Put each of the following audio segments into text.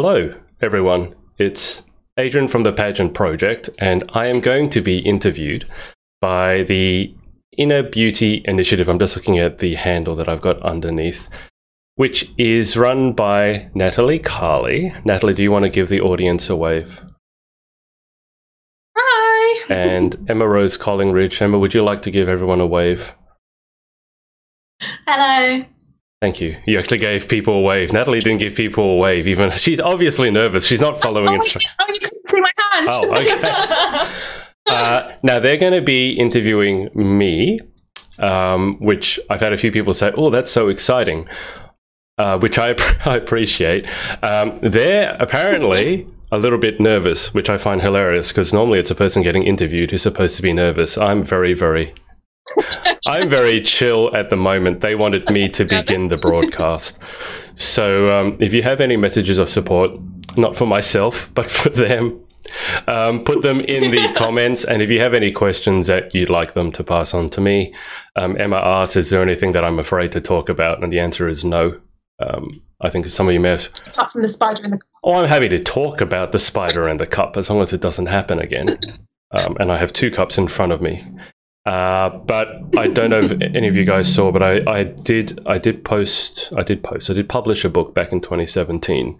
Hello, everyone. It's Adrian from the Pageant Project, and I am going to be interviewed by the Inner Beauty Initiative. I'm just looking at the handle that I've got underneath, which is run by Natalie Carley. Natalie, do you want to give the audience a wave? Hi. And Emma Rose Collingridge. Emma, would you like to give everyone a wave? Hello. Thank you. You actually gave people a wave. Natalie didn't give people a wave. Even she's obviously nervous. She's not following oh, instructions. Oh, you couldn't see my hand. Oh, okay. uh, now they're going to be interviewing me, um, which I've had a few people say, "Oh, that's so exciting," uh, which I, I appreciate. Um, they're apparently a little bit nervous, which I find hilarious because normally it's a person getting interviewed who's supposed to be nervous. I'm very, very I'm very chill at the moment. They wanted me to begin the broadcast. So um, if you have any messages of support, not for myself, but for them, um, put them in the comments. And if you have any questions that you'd like them to pass on to me, um, Emma asks, is there anything that I'm afraid to talk about? And the answer is no. Um, I think some of you may have. Apart from the spider in the cup. Oh, I'm happy to talk about the spider and the cup as long as it doesn't happen again. Um, and I have two cups in front of me. Uh, but I don't know if any of you guys saw, but I, I did I did post I did post I did publish a book back in 2017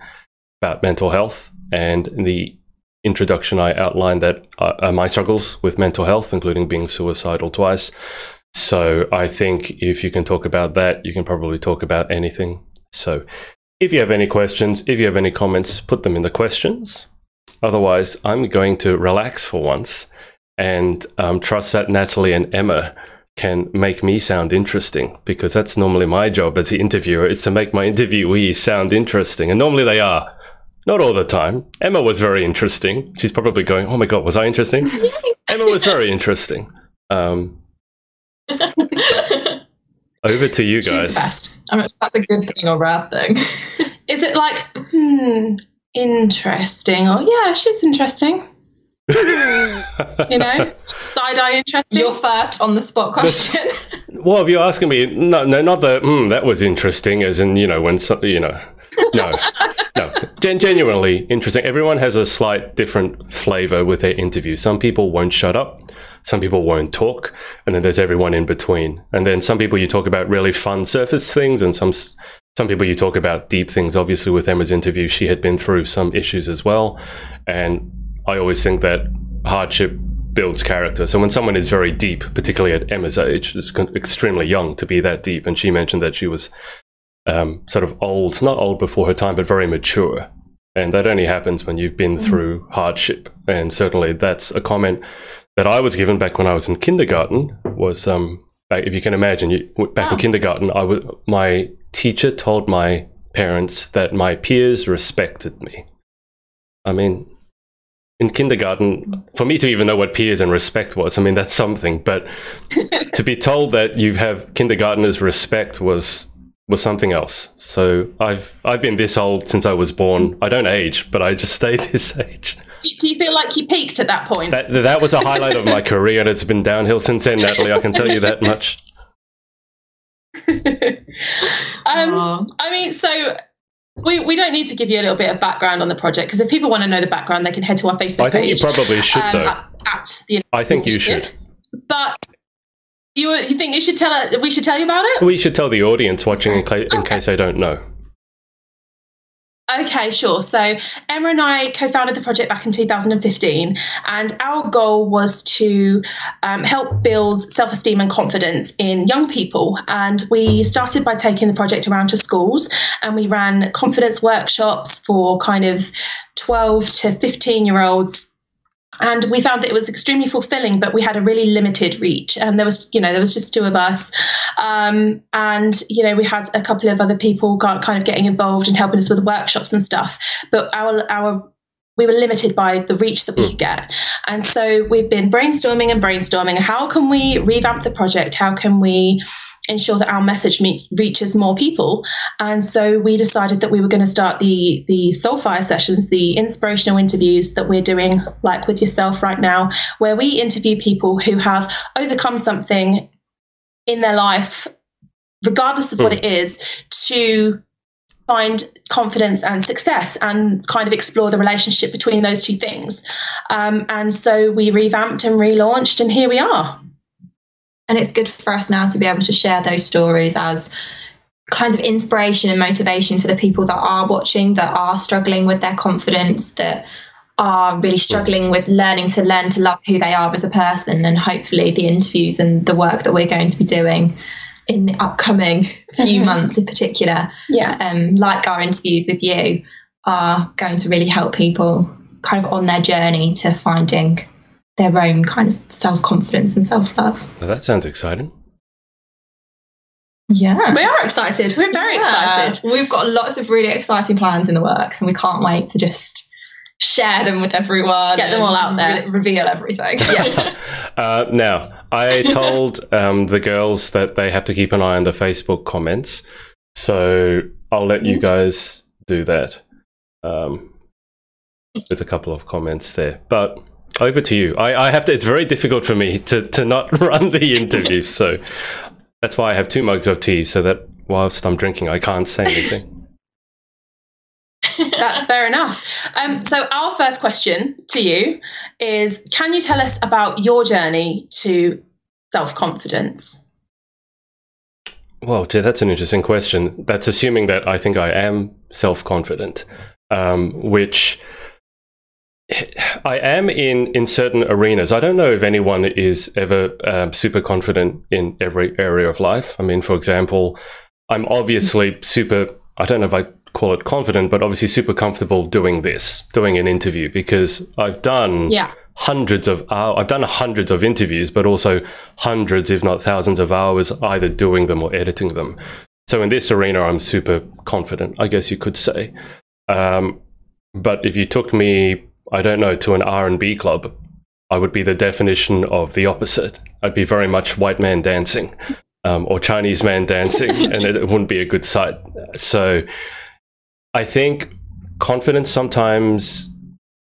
about mental health, and in the introduction I outlined that uh, my struggles with mental health, including being suicidal twice. So I think if you can talk about that, you can probably talk about anything. So if you have any questions, if you have any comments, put them in the questions. Otherwise, I'm going to relax for once and um, trust that Natalie and Emma can make me sound interesting because that's normally my job as the interviewer is to make my interviewees sound interesting and normally they are not all the time emma was very interesting she's probably going oh my god was i interesting emma was very interesting um, over to you guys She's the best. I mean, that's a good thing or bad thing. Is it like, hmm, interesting? Or, yeah, she's interesting. you know, side eye interesting. Your first on the spot question. well, if you're asking me, no, no, not the, mm, that was interesting, as in, you know, when, so, you know, no, no, Gen- genuinely interesting. Everyone has a slight different flavor with their interview. Some people won't shut up, some people won't talk, and then there's everyone in between. And then some people you talk about really fun surface things, and some some people you talk about deep things. Obviously, with Emma's interview, she had been through some issues as well, and I always think that hardship builds character. So when someone is very deep, particularly at Emma's age, is extremely young to be that deep, and she mentioned that she was um, sort of old, not old before her time, but very mature. And that only happens when you've been mm. through hardship. And certainly that's a comment that I was given back when I was in kindergarten. Was um, if you can imagine, you, back wow. in kindergarten, I was my teacher told my parents that my peers respected me. I mean, in kindergarten, for me to even know what peers and respect was, I mean, that's something. But to be told that you have kindergartners' respect was was something else. So I've I've been this old since I was born. I don't age, but I just stay this age. Do, do you feel like you peaked at that point? That that was a highlight of my career, and it's been downhill since then, Natalie. I can tell you that much. um, I mean, so we, we don't need to give you a little bit of background on the project because if people want to know the background, they can head to our Facebook page. I think page, you probably should, um, though. At, at the I think you should. But you you think you should tell we should tell you about it? We should tell the audience watching in, cl- in case they don't know. Okay, sure. So Emma and I co-founded the project back in 2015, and our goal was to um, help build self-esteem and confidence in young people. And we started by taking the project around to schools, and we ran confidence workshops for kind of 12 to 15 year olds and we found that it was extremely fulfilling but we had a really limited reach. And there was you know there was just two of us. Um, and you know we had a couple of other people got, kind of getting involved and helping us with workshops and stuff. But our our we were limited by the reach that we hmm. could get. And so we've been brainstorming and brainstorming. How can we revamp the project? How can we ensure that our message me- reaches more people. And so we decided that we were going to start the the Soulfire sessions, the inspirational interviews that we're doing, like with yourself right now, where we interview people who have overcome something in their life, regardless of what hmm. it is, to find confidence and success and kind of explore the relationship between those two things. Um, and so we revamped and relaunched, and here we are. And it's good for us now to be able to share those stories as kinds of inspiration and motivation for the people that are watching, that are struggling with their confidence, that are really struggling with learning to learn to love who they are as a person. And hopefully, the interviews and the work that we're going to be doing in the upcoming few months in particular, Yeah. um, like our interviews with you, are going to really help people kind of on their journey to finding their own kind of self confidence and self love. Well, that sounds exciting. Yeah. We are excited. We're very Yeah. excited. We've got lots of really exciting plans in the works, and we can't wait to just share them with everyone. Get them all out there. re- reveal everything. Yeah. Uh, now, I told um, the girls that they have to keep an eye on the Facebook comments, so I'll let you guys do that. Um, there's a couple of comments there, but over to you. I, I have to. It's very difficult for me to to not run the interview, so that's why I have two mugs of tea, so that whilst I'm drinking, I can't say anything. That's fair enough. Um, so, our first question to you is Can you tell us about your journey to self confidence? Well, that's an interesting question. That's assuming that I think I am self confident, um, which I am in, in certain arenas. I don't know if anyone is ever um, super confident in every area of life. I mean, for example, I'm obviously super, I don't know if I call it confident, but obviously super comfortable doing this, doing an interview, because I've done Yeah. hundreds of hours. I've done hundreds of interviews, but also hundreds, if not thousands, of hours either doing them or editing them. So in this arena, I'm super confident, I guess you could say. Um, but if you took me, I don't know, to an R and B club, I would be the definition of the opposite. I'd be very much white man dancing um, or Chinese man dancing, and it, it wouldn't be a good sight. So I think confidence sometimes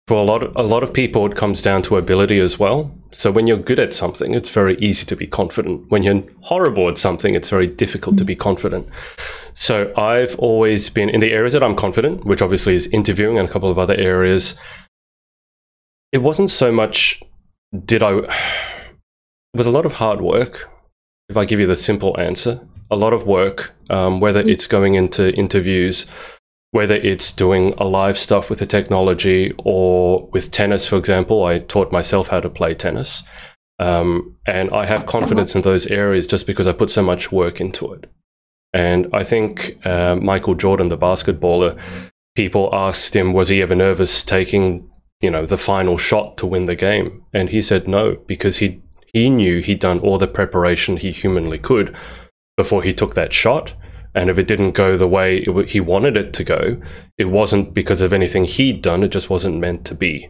for a lot of, a lot of people it comes down to ability as well. So when you're good at something it's very easy to be confident. When you're horrible at something it's very difficult to be confident. So i've always been in the areas that i'm confident which obviously is interviewing and a couple of other areas it wasn't so much did i with a lot of hard work if i give you the simple answer. A lot of work um, whether it's going into interviews whether it's doing a live stuff with the technology or with tennis, for example, I taught myself how to play tennis. Um, and I have confidence in those areas just because I put so much work into it. And I think uh, Michael Jordan, the basketballer, people asked him, was he ever nervous taking, you know, the final shot to win the game? And he said no, because he he knew he'd done all the preparation he humanly could before he took that shot. And if it didn't go the way w- he wanted it to go, it wasn't because of anything he'd done, it just wasn't meant to be.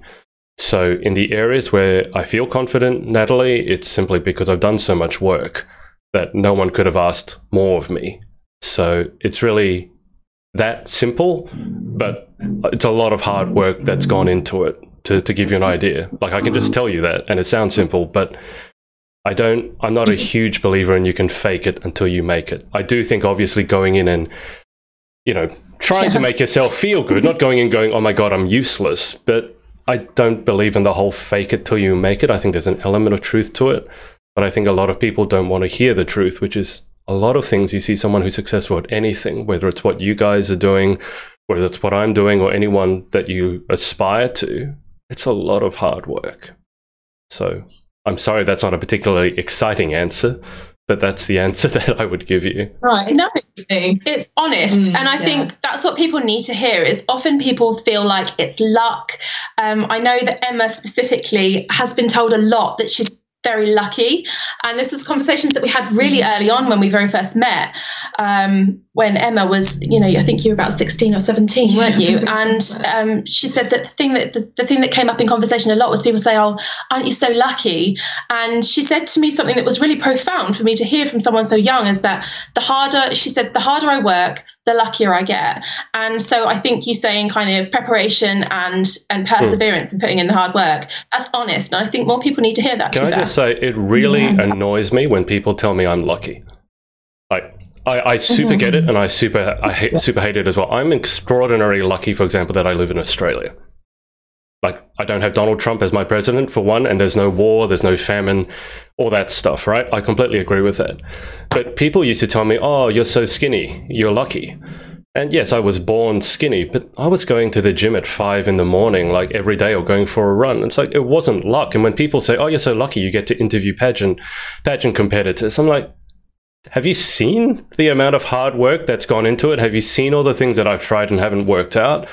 So, in the areas where I feel confident, Natalie, it's simply because I've done so much work that no one could have asked more of me. So, it's really that simple, but it's a lot of hard work that's gone into it to, to give you an idea. Like, I can just tell you that, and it sounds simple, but I don't, I'm not a mm-hmm. huge believer in you can fake it until you make it. I do think obviously going in and, you know, trying to make yourself feel good, not going in going, oh my God, I'm useless. But I don't believe in the whole fake it till you make it. I think there's an element of truth to it. But I think a lot of people don't want to hear the truth, which is a lot of things you see someone who's successful at anything, whether it's what you guys are doing, whether it's what I'm doing, or anyone that you aspire to, it's a lot of hard work. So I'm sorry that's not a particularly exciting answer, but that's the answer that I would give you. Right. No, it's honest Mm, and i yeah. think that's what people need to hear is often people feel like it's luck um, i know that emma specifically has been told a lot that she's very lucky. And this was conversations that we had really early on when we very first met um, when emma was you know i think you were about 16 or 17 weren't you? And um, she said that the thing that the, the thing that came up in conversation a lot was people say oh aren't you so lucky? And she said to me something that was really profound for me to hear from someone so young is that the harder she said the harder i work the luckier i get and so i think you saying kind of preparation and and perseverance and putting in the hard work that's honest and i think more people need to hear that Can I fair. just say, it really Yeah. annoys me when people tell me I'm lucky. Like, I, I super mm-hmm. get it, and I super I hate, super hate it as well. I'm extraordinarily lucky, for example, that I live in Australia. Like I don't have Donald Trump as my president for one, and there's no war, there's no famine, all that stuff, right? I completely agree with that. But people used to tell me, "Oh, you're so skinny, you're lucky." And yes, I was born skinny, but I was going to the gym at five in the morning, like every day, or going for a run. It's like it wasn't luck. And when people say, "Oh, you're so lucky, you get to interview pageant pageant competitors," I'm like, have you seen the amount of hard work that's gone into it? Have you seen all the things that I've tried and haven't worked out?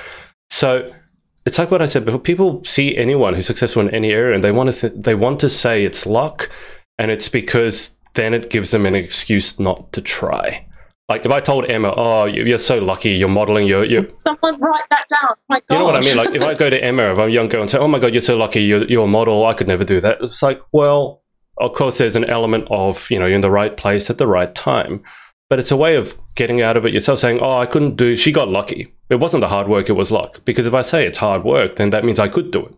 So it's like what I said before. People see anyone who's successful in any area, and they want to th- they want to say it's luck, and it's because then it gives them an excuse not to try. Like if I told Emma, "Oh, you're so lucky, you're modeling, you're, you're Someone write that down. My God. you know what I mean? Like if I go to Emma, if I'm a young girl, and say, "Oh my God, you're so lucky, you're, you're a model," I could never do that. It's like, well, of course, there's an element of you know you're in the right place at the right time, but it's a way of getting out of it yourself. Saying, "Oh, I couldn't do." She got lucky. It wasn't the hard work; it was luck. Because if I say it's hard work, then that means I could do it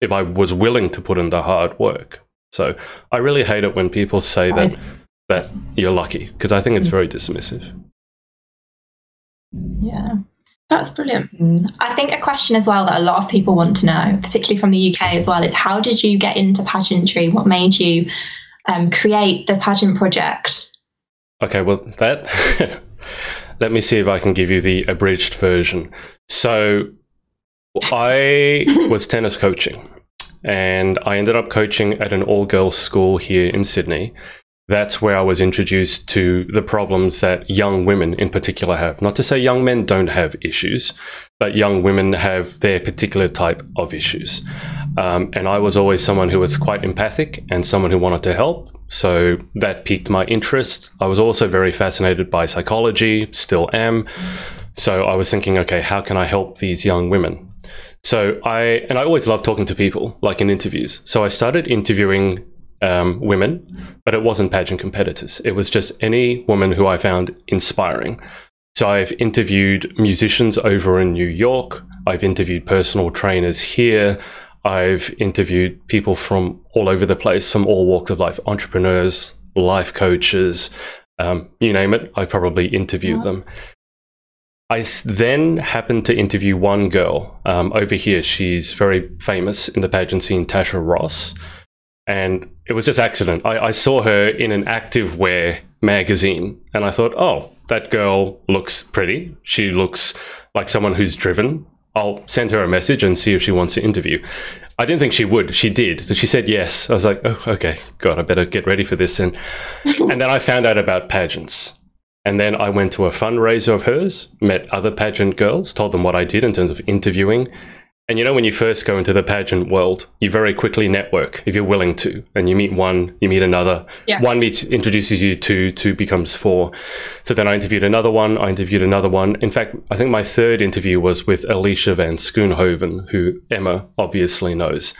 if I was willing to put in the hard work. So I really hate it when people say that that you're lucky because I think it's very dismissive. Yeah. That's brilliant. I think a question as well that a lot of people want to know, particularly from the UK as well, is how did you get into pageantry? What made you um, create the pageant project? Okay, well, that. let me see if I can give you the abridged version. So, I was tennis coaching, and I ended up coaching at an all girls school here in Sydney. That's where I was introduced to the problems that young women in particular have. Not to say young men don't have issues, but young women have their particular type of issues. Um, and I was always someone who was quite empathic and someone who wanted to help. So that piqued my interest. I was also very fascinated by psychology, still am. So I was thinking, okay, how can I help these young women? So I, and I always love talking to people, like in interviews. So I started interviewing um, women, but it wasn't pageant competitors. It was just any woman who I found inspiring. So I've interviewed musicians over in New York. I've interviewed personal trainers here. I've interviewed people from all over the place, from all walks of life, entrepreneurs, life coaches, um, you name it. I probably interviewed yeah. them. I then happened to interview one girl um, over here. She's very famous in the pageant scene, Tasha Ross and it was just accident. I, I, saw her in an active wear magazine, and I thought, oh, that girl looks pretty. She looks like someone who's driven. I'll send her a message and see if she wants to interview. I didn't think she would. She did. She said yes. I was like, oh, okay, God, I better get ready for this. And and then I found out about pageants. And then I went to a fundraiser of hers, met other pageant girls, told them what I did in terms of interviewing, and you know, when you first go into the pageant world, you very quickly network if you're willing to, and you meet one, you meet another. Yes. One meets introduces you to two becomes four. So then I interviewed another one. I interviewed another one. In fact, I think my third interview was with Alicia van Schoonhoven, who Emma obviously knows.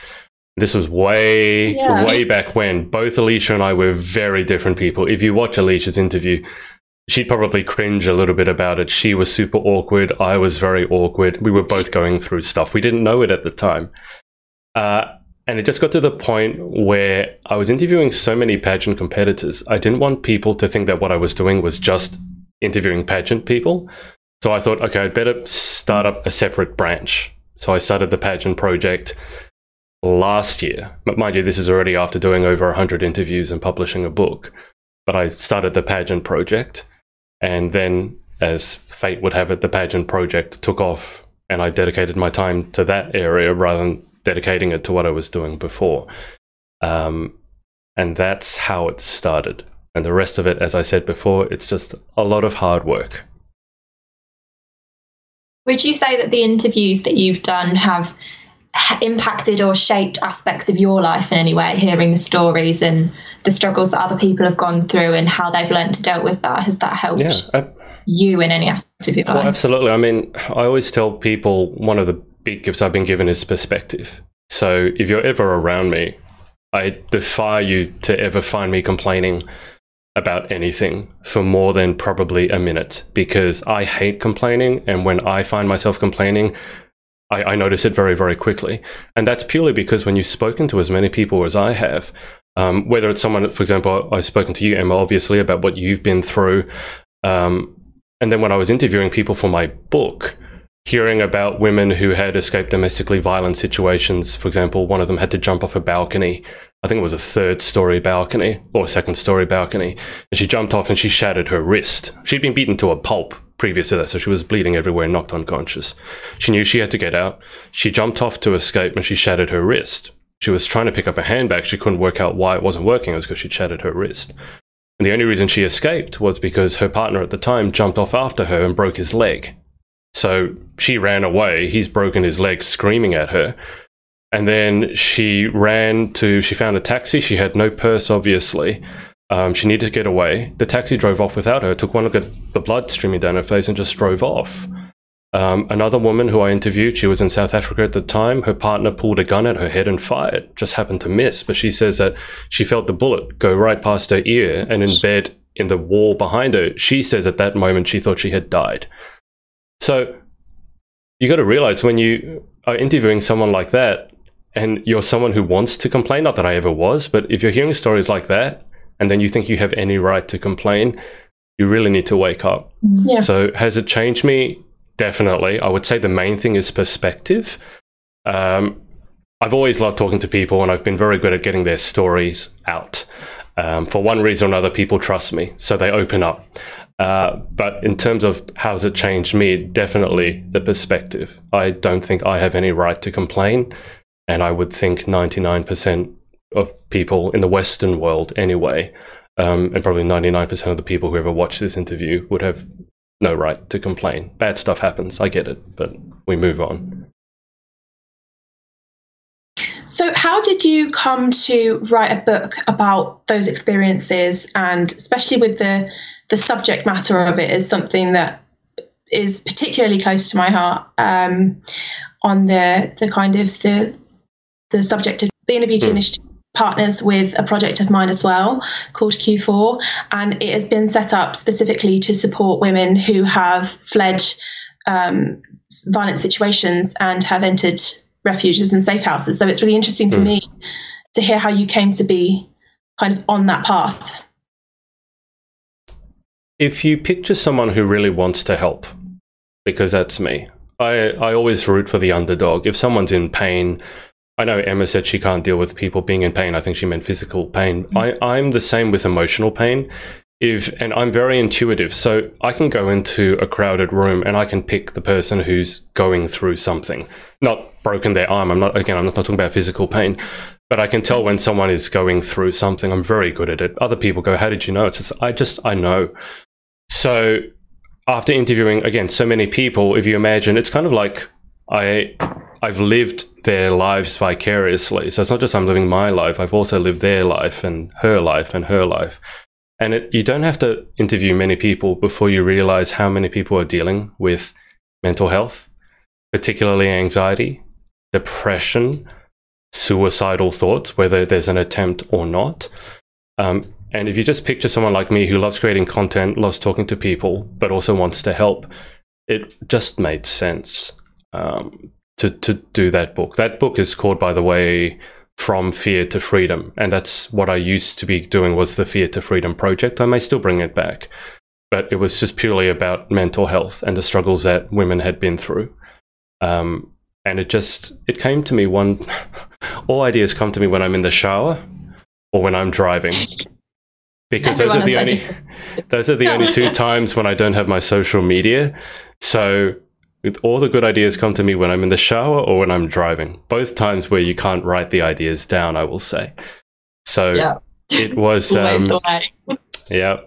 This was way, yeah. way back when. Both Alicia and I were very different people. If you watch Alicia's interview, she'd probably cringe a little bit about it. She was super awkward. I was very awkward. We were both going through stuff. We didn't know it at the time. Uh, and it just got to the point where I was interviewing so many pageant competitors. I didn't want people to think that what I was doing was just interviewing pageant people. So I thought, okay, I'd better start up a separate branch. So I started the pageant project last year. But mind you, this is already after doing over 100 interviews and publishing a book. But I started the pageant project and then, as fate would have it, the pageant project took off, and I dedicated my time to that area rather than dedicating it to what I was doing before. Um, and that's how it started. And the rest of it, as I said before, it's just a lot of hard work. Would you say that the interviews that you've done have impacted or shaped aspects of your life in any way hearing the stories and the struggles that other people have gone through and how they've learned to deal with that? Has that helped yeah, I, you in any aspect of your well, life? absolutely. I mean i always tell people one of the big gifts i've been given is perspective. So if you're ever around me i defy you to ever find me complaining about anything for more than probably a minute because i hate complaining. And when i find myself complaining I, I, notice it very, very quickly. And that's purely because when you've spoken to as many people as I have, um, whether it's someone, for example, I've spoken to you, Emma, obviously, about what you've been through, Um, and then when I was interviewing people for my book, hearing about women who had escaped domestically violent situations. For example, one of them had to jump off a balcony. I think it was a third story balcony or second story balcony. And she jumped off and she shattered her wrist. She'd been beaten to a pulp previous to that, so she was bleeding everywhere knocked unconscious. She knew she had to get out. She jumped off to escape and she shattered her wrist. She was trying to pick up a handbag. She couldn't work out why it wasn't working. It was because she'd shattered her wrist. And the only reason she escaped was because her partner at the time jumped off after her and broke his leg. So she ran away. He's broken his leg screaming at her. And then she ran to, she found a taxi. She had no purse, obviously. Um, she needed to get away. The taxi drove off without her, took one look at the blood streaming down her face, and just drove off. Um, another woman who I interviewed, she was in South Africa at the time. Her partner pulled a gun at her head and fired, just happened to miss. But she says that she felt the bullet go right past her ear and in bed in the wall behind her. She says at that moment she thought she had died. So you got to realize when you are interviewing someone like that and you're someone who wants to complain, not that I ever was, but if you're hearing stories like that and then you think you have any right to complain, you really need to wake up. Yeah. So has it changed me? Definitely. I would say the main thing is perspective. Um, I've always loved talking to people and I've been very good at getting their stories out. Um, for one reason or another, people trust me, so they open up. Uh, but in terms of how has it changed me, definitely the perspective. I don't think I have any right to complain, and I would think 99% of people in the Western world, anyway, um, and probably 99% of the people who ever watch this interview would have no right to complain. Bad stuff happens, I get it, but we move on. So, how did you come to write a book about those experiences, and especially with the the subject matter of it is something that is particularly close to my heart. Um, on the the kind of the the subject of the Inner Beauty Mm. Initiative partners with a project of mine as well called Q4, and it has been set up specifically to support women who have fled um, violent situations and have entered refuges and safe houses. So it's really interesting to Mm. me to hear how you came to be kind of on that path. if you picture someone who really wants to help, because that's me, I, I always root for the underdog. If someone's in pain, I know Emma said she can't deal with people being in pain. I think she meant physical pain. Mm-hmm. I, I'm the same with emotional pain. If and I'm very intuitive, so I can go into a crowded room and I can pick the person who's going through something. Not broken their arm. I'm not again. I'm not talking about physical pain, but I can tell when someone is going through something. I'm very good at it. Other people go, "How did you know?" It's just, I just I know. So after interviewing again so many people, if you imagine, it's kind of like I I've lived their lives vicariously. So it's not just I'm living my life; I've also lived their life and her life and her life. And it, you don't have to interview many people before you realize how many people are dealing with mental health, particularly anxiety, depression, suicidal thoughts, whether there's an attempt or not. Um, and if you just picture someone like me who loves creating content, loves talking to people, but also wants to help, it just made sense um, to to do that book. That book is called, by the way, From Fear to Freedom, and that's what I used to be doing was the Fear to Freedom project. I may still bring it back, but it was just purely about mental health and the struggles that women had been through. Um, and it just it came to me one. all ideas come to me when I'm in the shower or when I'm driving. Because Everyone those are the only those are the only two times when I don't have my social media. So with all the good ideas come to me when I'm in the shower or when I'm driving. Both times where you can't write the ideas down, I will say. So Yeah. it was um, yeah.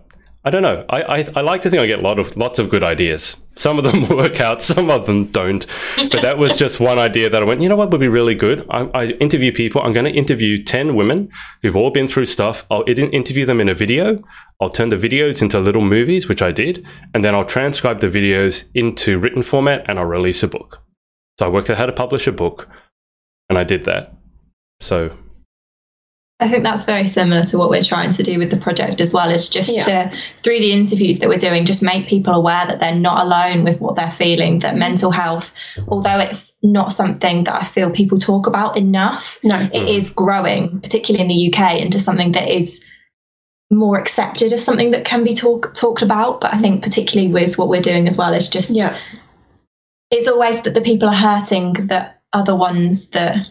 I don't know. I, I, I like to think I get a lot of lots of good ideas. Some of them work out, some of them don't. But that was just one idea that I went, you know what would be really good? I, I interview people. I'm going to interview 10 women who've all been through stuff. I'll interview them in a video. I'll turn the videos into little movies, which I did. And then I'll transcribe the videos into written format and I'll release a book. So I worked out how to publish a book and I did that. So I think that's very similar to what we're trying to do with the project as well. Is just Yeah. to through the interviews that we're doing, just make people aware that they're not alone with what they're feeling. That mm. mental health, although it's not something that I feel people talk about enough, No. it mm. is growing, particularly in the UK, into something that is more accepted as something that can be talk, talked about. But I think particularly with what we're doing as well is just Yeah. it's always that the people are hurting that are the ones that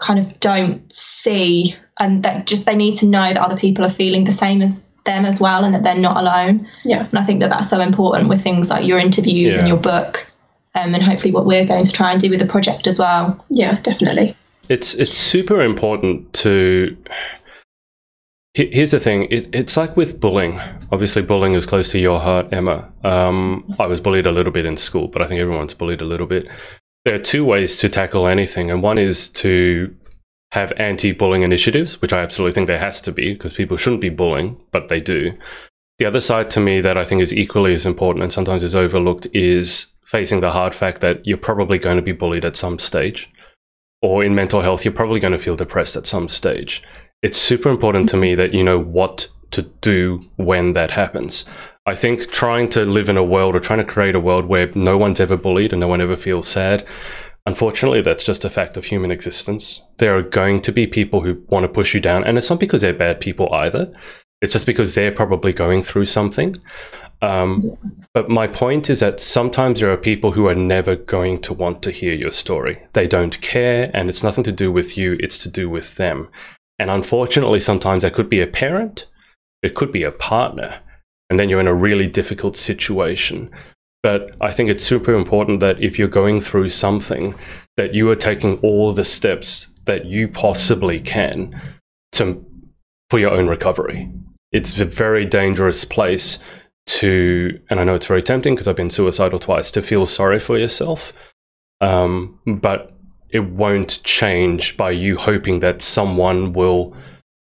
kind of don't see and that just they need to know that other people are feeling the same as them as well and that they're not alone Yeah. and i think that that's so important with things like your interviews Yeah. and your book um, and hopefully what we're going to try and do with the project as well Yeah, definitely. It's it's super important to. Here's the thing. It, it's like with bullying. Obviously, bullying is close to your heart, Emma. Um, I was bullied a little bit in school, but I think everyone's bullied a little bit. There are two ways to tackle anything, and one is to have anti-bullying initiatives, which I absolutely think there has to be because people shouldn't be bullying, but they do. The other side to me that I think is equally as important and sometimes is overlooked is facing the hard fact that you're probably going to be bullied at some stage or in mental health, you're probably going to feel depressed at some stage. It's super important to me that you know what to do when that happens. I think trying to live in a world or trying to create a world where no one's ever bullied and no one ever feels sad, unfortunately, that's just a fact of human existence. There are going to be people who want to push you down, and it's not because they're bad people either. It's just because they're probably going through something. Um, but my point is that sometimes there are people who are never going to want to hear your story. They don't care, and it's nothing to do with you, it's to do with them. And unfortunately, sometimes that could be a parent, it could be a partner, and then you're in a really difficult situation. But I think it's super important that if you're going through something, that you are taking all the steps that you possibly can to for your own recovery. It's a very dangerous place to, and I know it's very tempting because I've been suicidal twice, to feel sorry for yourself. Um, but it won't change by you hoping that someone will,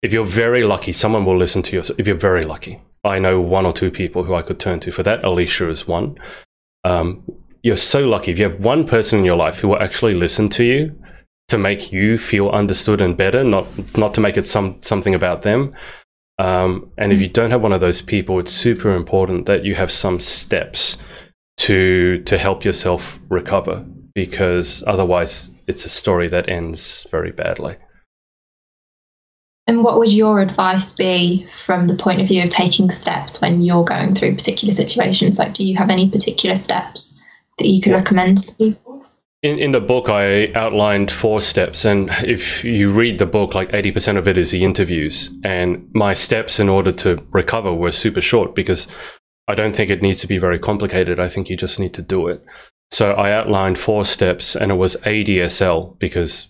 if you're very lucky, someone will listen to you. If you're very lucky, I know one or two people who I could turn to for that. Alicia is one. Um, you're so lucky if you have one person in your life who will actually listen to you to make you feel understood and better, not not to make it some something about them. Um, and if you don't have one of those people, it's super important that you have some steps to to help yourself recover, because otherwise, it's a story that ends very badly. And what would your advice be from the point of view of taking steps when you're going through particular situations like do you have any particular steps that you could recommend to people In, in the book, I outlined four steps, and if you read the book, like 80% of it is the interviews. And my steps in order to recover were super short because I don't think it needs to be very complicated. I think you just need to do it. So I outlined four steps, and it was ADSL because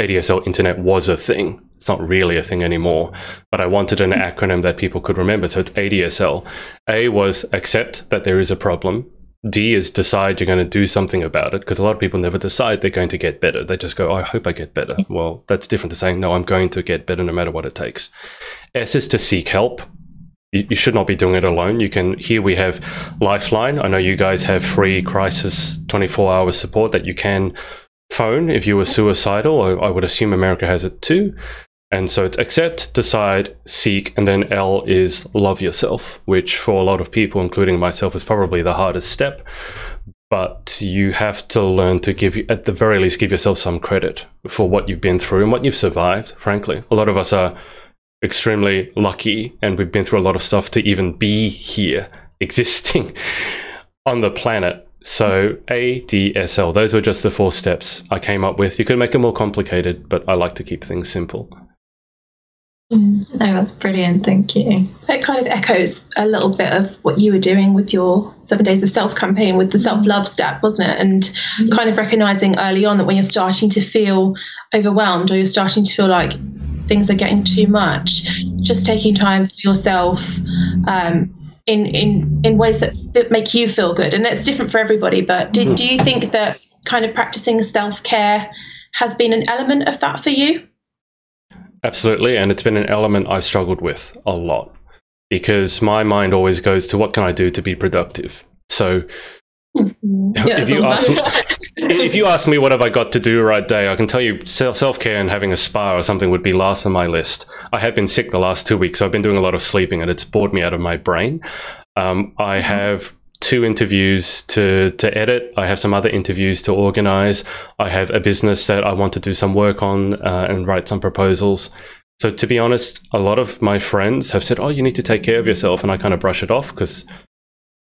ADSL internet was a thing. It's not really a thing anymore, but I wanted an acronym that people could remember. So it's ADSL. A was accept that there is a problem. D is decide you're going to do something about it because a lot of people never decide they're going to get better. They just go, oh, I hope I get better. Well, that's different to saying, no, I'm going to get better no matter what it takes. S is to seek help. You, you should not be doing it alone. You can, here we have Lifeline. I know you guys have free crisis 24 hour support that you can phone if you were suicidal. I, I would assume America has it too. And so it's accept, decide, seek, and then L is love yourself, which for a lot of people, including myself, is probably the hardest step. But you have to learn to give, at the very least, give yourself some credit for what you've been through and what you've survived, frankly. A lot of us are extremely lucky and we've been through a lot of stuff to even be here, existing on the planet. So ADSL, those were just the four steps I came up with. You could make it more complicated, but I like to keep things simple. Mm, no that's brilliant thank you It kind of echoes a little bit of what you were doing with your seven days of self campaign with the mm. self love step, wasn't it? And mm. kind of recognizing early on that when you're starting to feel overwhelmed or you're starting to feel like things are getting too much, just taking time for yourself um, in in in ways that, that make you feel good. And it's different for everybody. But do, hmm. do you think that kind of practicing self care has been an element of that for you? Absolutely, and it's been an element I've struggled with a lot because my mind always goes to what can I do to be productive. So if you ask me, if you ask me what have I got to do right day, I can tell you self care and having a spa or something would be last on my list. I have been sick the last two weeks, so I've been doing a lot of sleeping, and it's bored me out of my brain. Um, I have two interviews to to edit. I have some other interviews to organize. I have a business that I want to do some work on uh, and write some proposals. So to be honest, a lot of my friends have said, "Oh, you need to take care of yourself," and I kind of brush it off because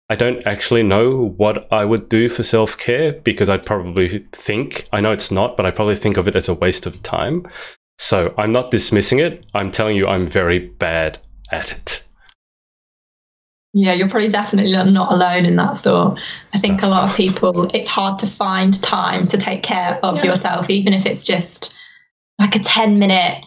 I don't actually know what I would do for self care because I'd probably think I know it's not, but I probably think of it as a waste of time. So I'm not dismissing it. I'm telling you, I'm very bad at it. Yeah, you're probably definitely not alone in that thought. I think a lot of people, it's hard to find time to take care of yeah. yourself, even if it's just like a 10 minute,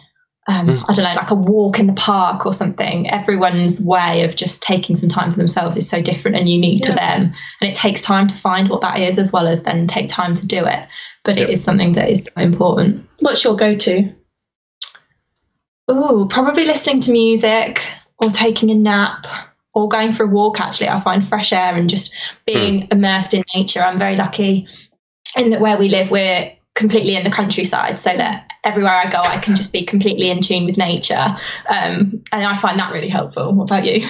um, mm. I don't know, like a walk in the park or something. Everyone's way of just taking some time for themselves is so different and unique yeah. to them. And it takes time to find what that is as well as then take time to do it. But yep. it is something that is so important. What's your go to? Oh, probably listening to music or taking a nap or going for a walk actually i find fresh air and just being mm. immersed in nature i'm very lucky in that where we live we're completely in the countryside so that everywhere i go i can just be completely in tune with nature um, and i find that really helpful what about you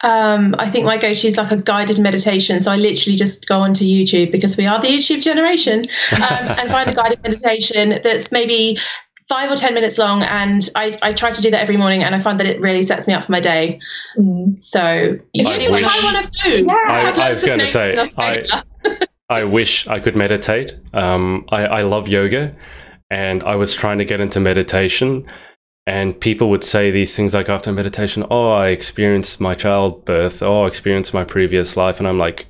um, I think my go-to is like a guided meditation. So I literally just go onto YouTube because we are the YouTube generation, um, and find a guided meditation that's maybe five or ten minutes long and I, I try to do that every morning and I find that it really sets me up for my day mm. so if you try one of those yeah. I, I was going to say I, I wish I could meditate. Um, I, I love yoga and I was trying to get into meditation and people would say these things like after meditation oh I experienced my childbirth oh I experienced my previous life and I'm like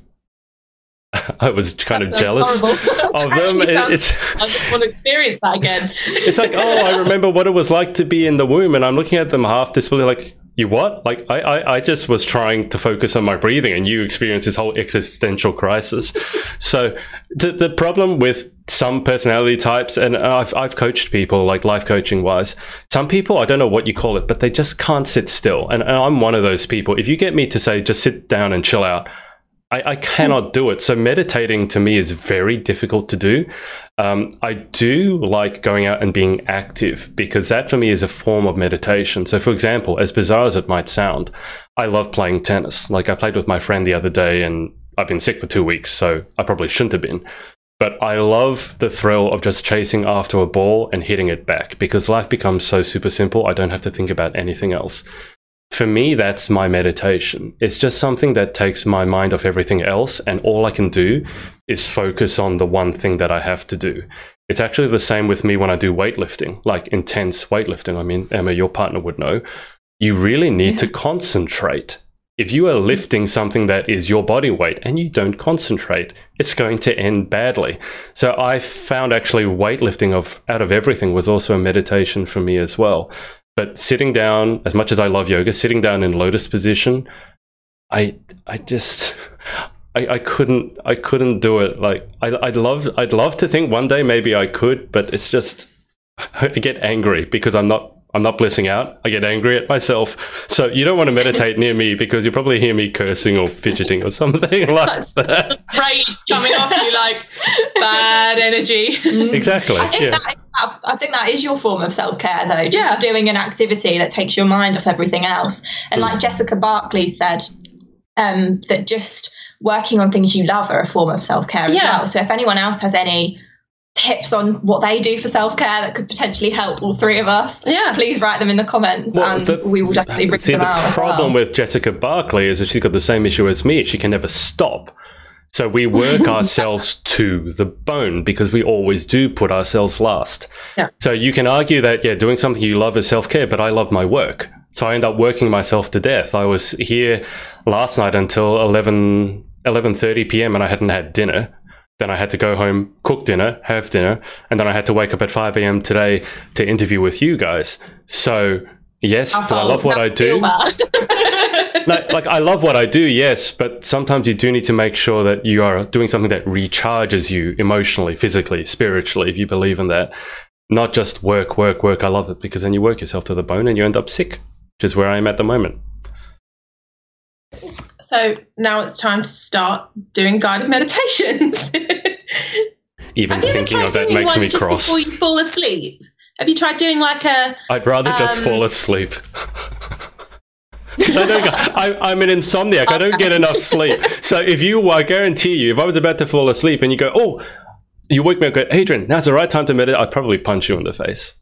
I was kind that of jealous of them. Sounds, it's I just want to experience that again. it's like, oh, I remember what it was like to be in the womb, and I'm looking at them half disbelief, like, you what? Like, I, I, I just was trying to focus on my breathing, and you experienced this whole existential crisis. So the the problem with some personality types, and I've I've coached people like life coaching wise. Some people, I don't know what you call it, but they just can't sit still, and, and I'm one of those people. If you get me to say just sit down and chill out. I, I, cannot do it. So meditating to me is very difficult to do. Um, I do like going out and being active because that for me is a form of meditation. So, for example, as bizarre as it might sound, I love playing tennis. Like I played with my friend the other day, and I've been sick for two weeks, so I probably shouldn't have been. But I love the thrill of just chasing after a ball and hitting it back because life becomes so super simple. I don't have to think about anything else for me, that's my meditation. It's just something that takes my mind off everything else, and all I can do is focus on the one thing that I have to do. It's actually the same with me when I do weightlifting, like intense weightlifting. I mean, Emma, your partner would know. You really need yeah. to concentrate. If you are lifting something that is your body weight and you don't concentrate, it's going to end badly. So I found actually weightlifting of out of everything was also a meditation for me as well. But sitting down, as much as I love yoga, sitting down in lotus position, I I just I, I couldn't I couldn't do it. Like I, I'd love I'd love to think one day maybe I could, but it's just I get angry because I'm not I'm not blissing out. I get angry at myself. So you don't want to meditate near me because you probably hear me cursing or fidgeting or something like that. Rage coming off you like bad energy. Exactly. I think, yeah. that, I think that is your form of self care, though. Just yeah. doing an activity that takes your mind off everything else. And mm. like Jessica Barkley said, um, that just working on things you love are a form of self care as yeah. well. So if anyone else has any tips on what they do for self care that could potentially help all three of us, yeah, please write them in the comments, well, and the, we will definitely bring see, them the out. The problem well. with Jessica Barclay is that she's got the same issue as me. She can never stop. So we work ourselves to the bone because we always do put ourselves last. Yeah. So you can argue that yeah, doing something you love is self care, but I love my work. So I end up working myself to death. I was here last night until 11 11:30 p.m. and I hadn't had dinner then I had to go home, cook dinner, have dinner, and then I had to wake up at 5 a.m. today to interview with you guys. So, yes, do I love what I do? no, like, I love what I do, yes, but sometimes you do need to make sure that you are doing something that recharges you emotionally, physically, spiritually, if you believe in that. Not just work, work, work. I love it because then you work yourself to the bone and you end up sick, which is where I am at the moment. So now it's time to start doing guided meditations. Even thinking of that makes me cross. Before you fall asleep, have you tried doing like a? I'd rather um, just fall asleep. I don't, I, am an insomniac. I don't get enough sleep. So if you, I guarantee you, if I was about to fall asleep and you go, oh, you wake me up, go, Adrian, now's the right time to meditate. I'd probably punch you in the face.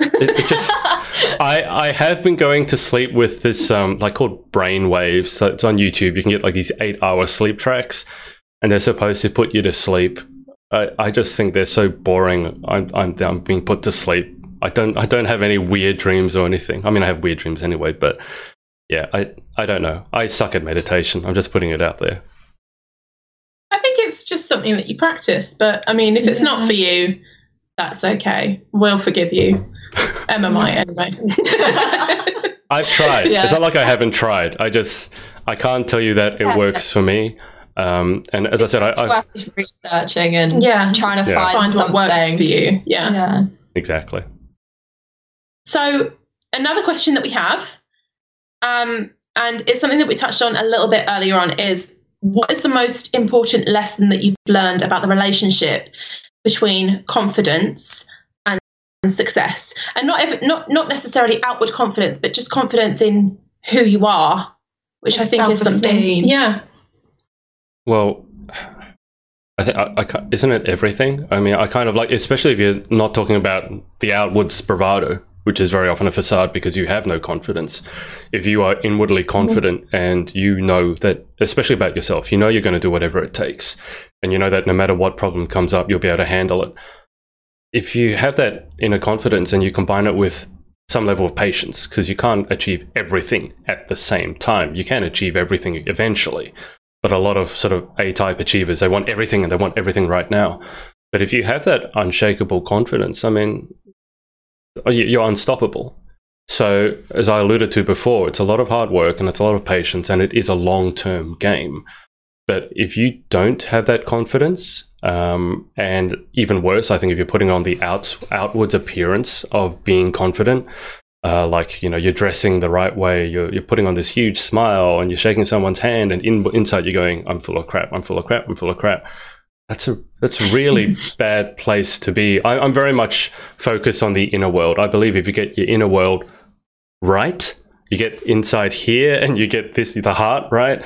It, it just, I I have been going to sleep with this um like called brain waves. So it's on YouTube. You can get like these eight hour sleep tracks, and they're supposed to put you to sleep. I, I just think they're so boring. I'm, I'm I'm being put to sleep. I don't I don't have any weird dreams or anything. I mean, I have weird dreams anyway, but yeah, I I don't know. I suck at meditation. I'm just putting it out there. I think it's just something that you practice. But I mean, if it's not for you, that's okay. We'll forgive you. Emma might anyway. I've tried. Yeah. It's not like I haven't tried. I just I can't tell you that it Yeah. works for me. Um, and as I said, I, I researching and yeah, trying to Yeah. find, find what works for you. Yeah. Yeah. exactly. So another question that we have, um, and it's something that we touched on a little bit earlier on, is what is the most important lesson that you've learned about the relationship between confidence and, and success, and not ev- not not necessarily outward confidence, but just confidence in who you are, which I think is something. Self-esteem. Yeah, Well, I think I, I isn't it everything? I mean, I kind of like, especially if you're not talking about the outwards bravado, which is very often a facade because you have no confidence. If you are inwardly mm-hmm. confident and you know that, especially about yourself, you know you're going to do whatever it takes, and you know that no matter what problem comes up, you'll be able to handle it. If you have that inner confidence and you combine it with some level of patience, because you can't achieve everything at the same time, you can achieve everything eventually but a lot of sort of A type achievers, they want everything and they want everything right now. But if you have that unshakable confidence, I mean, you- you're unstoppable. So, as I alluded to before, it's a lot of hard work and it's a lot of patience and it is a long term game. But if you don't have that confidence, um, and even worse, I think if you're putting on the outs, outwards appearance of being confident, uh, like you know you're dressing the right way you're, you're putting on this huge smile and you're shaking someone's hand and in, inside you're going i'm full of crap i'm full of crap i'm full of crap. That's a that's a really bad place to be. I, i'm very much focused on the inner world. I believe if you get your inner world right you get inside here and you get this the heart right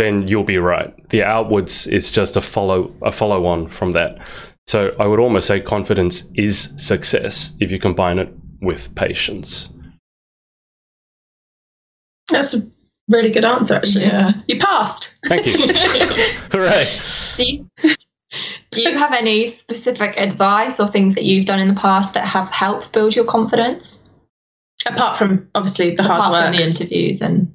then you'll be right the outwards is just a follow a follow on from that so i would almost say confidence is success if you combine it with patience that's a really good answer. Actually, Yeah. you passed. Thank you. Hooray. Do you, do you have any specific advice or things that you've done in the past that have helped build your confidence? Apart from obviously the hard Apart work, from the interviews and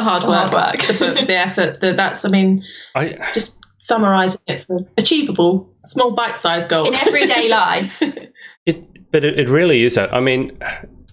the hard the work, hard work. the book, the effort. The, that's, I mean, I, just summarising it for achievable, small bite-sized goals in everyday life. it, but it, it really is that. I mean,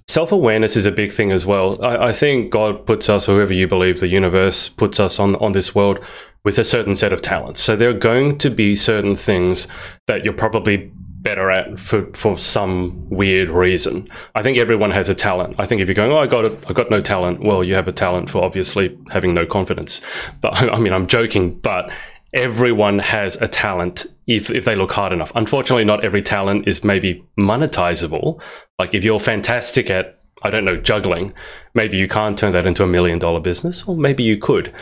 self awareness is a big thing as well. I, I think God puts us, whoever you believe, the universe puts us on, on this world with a certain set of talents. So there are going to be certain things that you're probably better at for, for some weird reason. I think everyone has a talent. I think if you're going, oh, I got it, I got no talent. Well, you have a talent for obviously having no confidence. But I mean, I'm joking, but everyone has a talent if, if they look hard enough. Unfortunately, not every talent is maybe monetizable. Like if you're fantastic at, I don't know, juggling, maybe you can't turn that into a million dollar business, or maybe you could.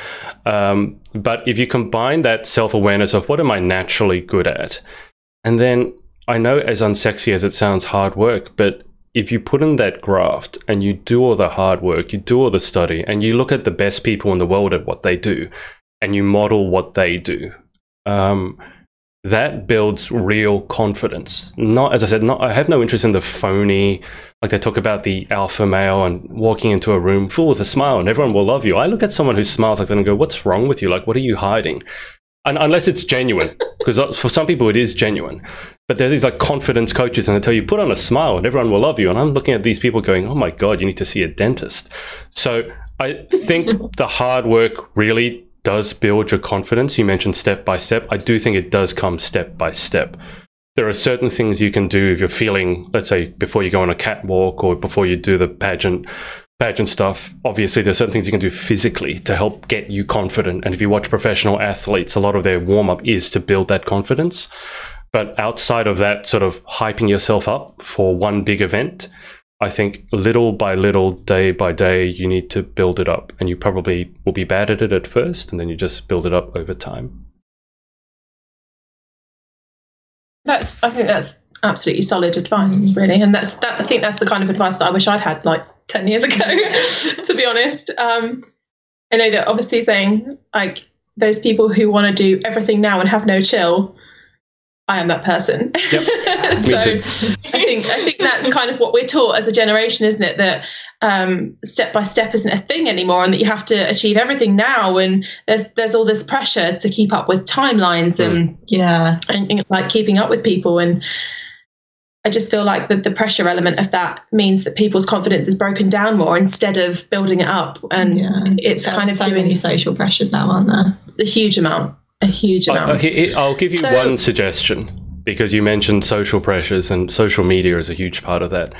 Um, but if you combine that self awareness of what am I naturally good at, and then I know as unsexy as it sounds, hard work, but if you put in that graft and you do all the hard work, you do all the study, and you look at the best people in the world at what they do, and you model what they do, um, that builds real confidence. Not, as I said, not, I have no interest in the phony, like they talk about the alpha male and walking into a room full with a smile and everyone will love you. I look at someone who smiles like that and go, What's wrong with you? Like, what are you hiding? And unless it's genuine, because for some people it is genuine. But there are these like confidence coaches and they tell you, put on a smile and everyone will love you. And I'm looking at these people going, oh my God, you need to see a dentist. So I think the hard work really does build your confidence. You mentioned step by step. I do think it does come step by step. There are certain things you can do if you're feeling, let's say, before you go on a catwalk or before you do the pageant pageant stuff. Obviously, there's certain things you can do physically to help get you confident. And if you watch professional athletes, a lot of their warm up is to build that confidence. But outside of that, sort of hyping yourself up for one big event, I think little by little, day by day, you need to build it up. And you probably will be bad at it at first, and then you just build it up over time. That's I think that's absolutely solid advice, really. And that's that. I think that's the kind of advice that I wish I'd had like ten years ago. to be honest, um, I know that obviously saying like those people who want to do everything now and have no chill. I am that person. Yep. so I think I think that's kind of what we're taught as a generation, isn't it? That um, step by step isn't a thing anymore, and that you have to achieve everything now. And there's there's all this pressure to keep up with timelines and mm. yeah, and, and like keeping up with people. And I just feel like the, the pressure element of that means that people's confidence is broken down more instead of building it up. And yeah. it's there kind of so doing many social pressures now, aren't there? A huge amount. A huge uh, amount. Uh, I'll, I'll give you so, one suggestion because you mentioned social pressures and social media is a huge part of that.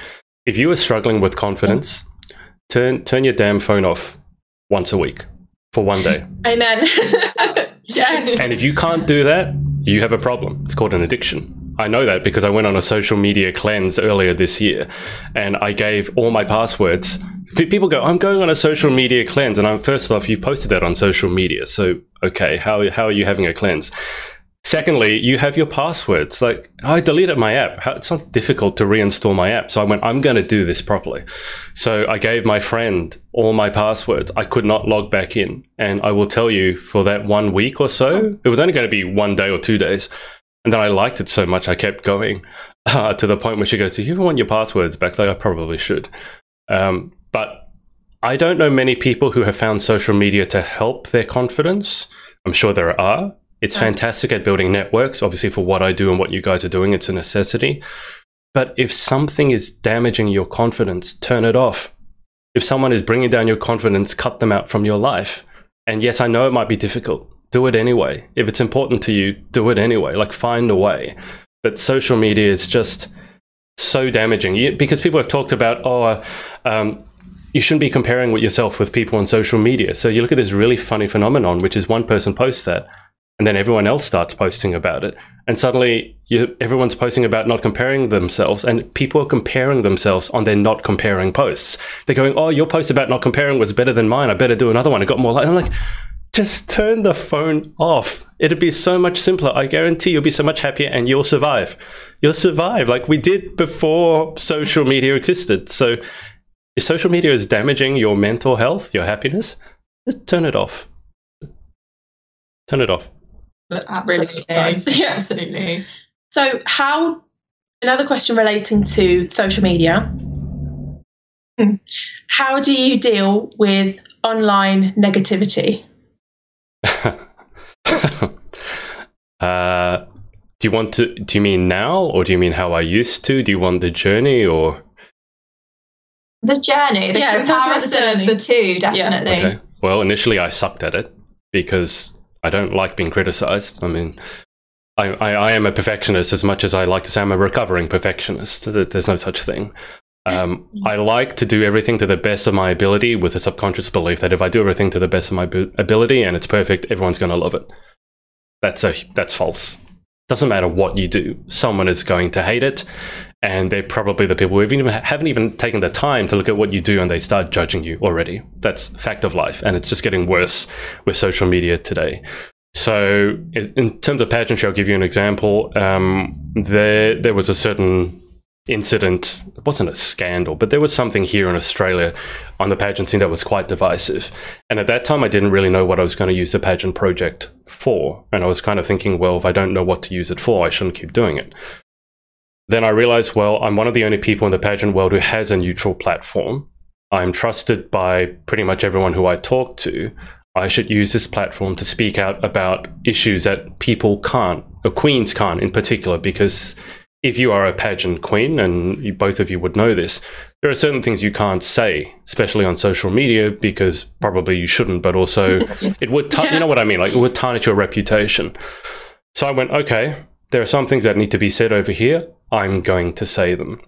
If you are struggling with confidence, turn turn your damn phone off once a week for one day. Amen. yes. And if you can't do that, you have a problem. It's called an addiction. I know that because I went on a social media cleanse earlier this year and I gave all my passwords. People go, I'm going on a social media cleanse. And I'm first off, you posted that on social media. So, okay, how, how are you having a cleanse? Secondly, you have your passwords. Like, I deleted my app. It's not difficult to reinstall my app. So I went, I'm going to do this properly. So I gave my friend all my passwords. I could not log back in. And I will tell you, for that one week or so, it was only going to be one day or two days. And then I liked it so much, I kept going uh, to the point where she goes, Do you even want your passwords back? Like, I probably should. Um, but I don't know many people who have found social media to help their confidence. I'm sure there are. It's fantastic at building networks. Obviously, for what I do and what you guys are doing, it's a necessity. But if something is damaging your confidence, turn it off. If someone is bringing down your confidence, cut them out from your life. And yes, I know it might be difficult do it anyway. If it's important to you, do it anyway. Like find a way. But social media is just so damaging you, because people have talked about, oh, um, you shouldn't be comparing with yourself with people on social media. So you look at this really funny phenomenon, which is one person posts that, and then everyone else starts posting about it, and suddenly you, everyone's posting about not comparing themselves, and people are comparing themselves on their not comparing posts. They're going, "Oh, your post about not comparing was better than mine. I better do another one. I got more." Like, I'm like, just turn the phone off. It'd be so much simpler. I guarantee you'll be so much happier and you'll survive. You'll survive like we did before social media existed. So if social media is damaging your mental health, your happiness, just turn it off. Turn it off. That's absolutely really nice. Yeah, absolutely. So how another question relating to social media. Hmm. How do you deal with online negativity? Uh, do you want to? Do you mean now, or do you mean how I used to? Do you want the journey, or the journey? The yeah, comparison the of the two, definitely. Yeah. Okay. Well, initially I sucked at it because I don't like being criticized. I mean, I, I, I, am a perfectionist as much as I like to say I'm a recovering perfectionist. There's no such thing. Um, I like to do everything to the best of my ability with a subconscious belief that if I do everything to the best of my ability and it's perfect, everyone's going to love it. That's a that's false. Doesn't matter what you do, someone is going to hate it, and they're probably the people who even, haven't even taken the time to look at what you do and they start judging you already. That's fact of life, and it's just getting worse with social media today. So, in terms of pageantry, I'll give you an example. Um, there, there was a certain incident. It wasn't a scandal, but there was something here in Australia on the pageant scene that was quite divisive. And at that time, I didn't really know what I was going to use the pageant project for. And I was kind of thinking, well, if I don't know what to use it for, I shouldn't keep doing it. Then I realized, well, I'm one of the only people in the pageant world who has a neutral platform. I'm trusted by pretty much everyone who I talk to. I should use this platform to speak out about issues that people can't, or queens can't in particular, because if you are a pageant queen, and you, both of you would know this, there are certain things you can't say, especially on social media, because probably you shouldn't, but also it would, ta- yeah. you know what I mean? Like it would tarnish your reputation. So I went, okay, there are some things that need to be said over here. I'm going to say them.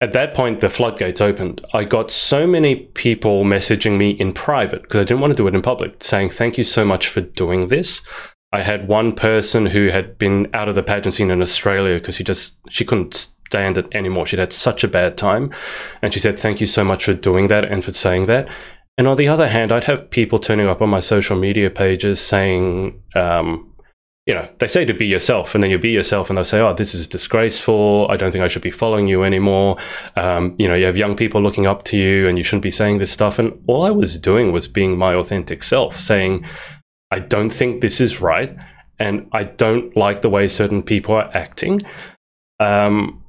At that point, the floodgates opened. I got so many people messaging me in private because I didn't want to do it in public, saying, Thank you so much for doing this. I had one person who had been out of the pageant scene in Australia because she just she couldn't stand it anymore. She'd had such a bad time, and she said, "Thank you so much for doing that and for saying that." And on the other hand, I'd have people turning up on my social media pages saying, um, you know, they say to be yourself, and then you be yourself, and they'll say, "Oh, this is disgraceful. I don't think I should be following you anymore." Um, you know, you have young people looking up to you, and you shouldn't be saying this stuff. And all I was doing was being my authentic self, saying, "I don't think this is right, and I don't like the way certain people are acting." Um,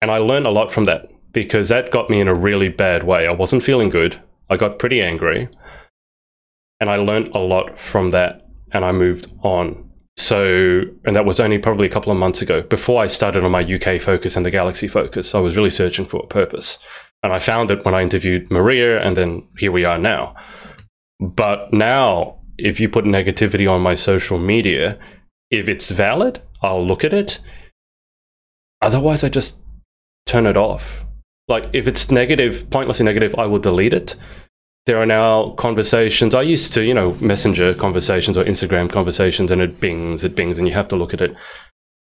and I learned a lot from that because that got me in a really bad way. I wasn't feeling good. I got pretty angry, and I learned a lot from that, and I moved on so, and that was only probably a couple of months ago before I started on my UK focus and the Galaxy focus. I was really searching for a purpose. And I found it when I interviewed Maria, and then here we are now. But now, if you put negativity on my social media, if it's valid, I'll look at it. Otherwise, I just turn it off. Like, if it's negative, pointlessly negative, I will delete it there are now conversations. I used to, you know, messenger conversations or Instagram conversations, and it bings, it bings, and you have to look at it.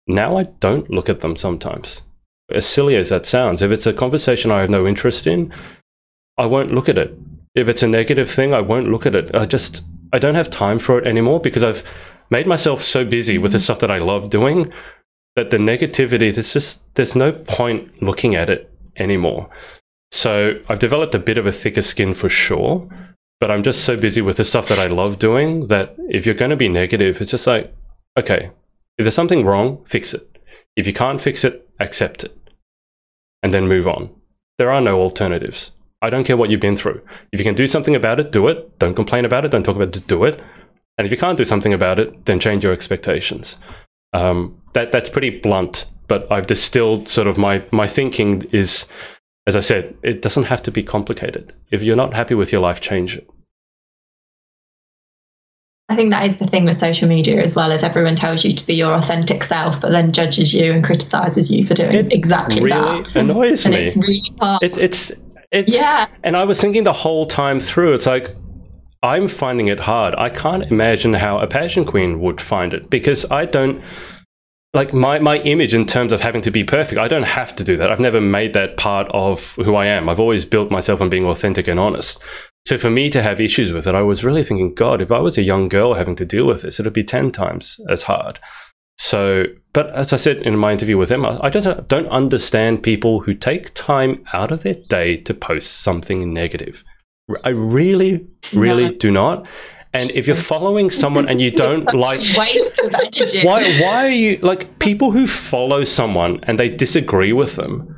Now I don't look at them sometimes. As silly as that sounds, if it's a conversation I have no interest in, I won't look at it. If it's a negative thing, I won't look at it. I just, I don't have time for it anymore because I've made myself so busy with the mm-hmm. stuff that I love doing that the negativity, there's just, there's no point looking at it anymore. So I've developed a bit of a thicker skin for sure, but I'm just so busy with the stuff that I love doing that if you're going to be negative, it's just like, okay, if there's something wrong, fix it. If you can't fix it, accept it and then move on. There are no alternatives. I don't care what you've been through. If you can do something about it, do it. Don't complain about it. Don't talk about it. Do it. And if you can't do something about it, then change your expectations. Um, that that's pretty blunt, but I've distilled sort of my my thinking is as I said, it doesn't have to be complicated. If you're not happy with your life, change it. I think that is the thing with social media as well, as everyone tells you to be your authentic self, but then judges you and criticizes you for doing it exactly really that. annoys and me. it's really hard. It, it's it's yeah. And I was thinking the whole time through, it's like I'm finding it hard. I can't imagine how a pageant queen would find it because I don't like my, my image in terms of having to be perfect i don't have to do that i've never made that part of who i am i've always built myself on being authentic and honest so for me to have issues with it i was really thinking god if i was a young girl having to deal with this it'd be 10 times as hard so but as i said in my interview with emma i just don't understand people who take time out of their day to post something negative. I really really do not. And if you're following someone and you don't like why why are you like people who follow someone and they disagree with them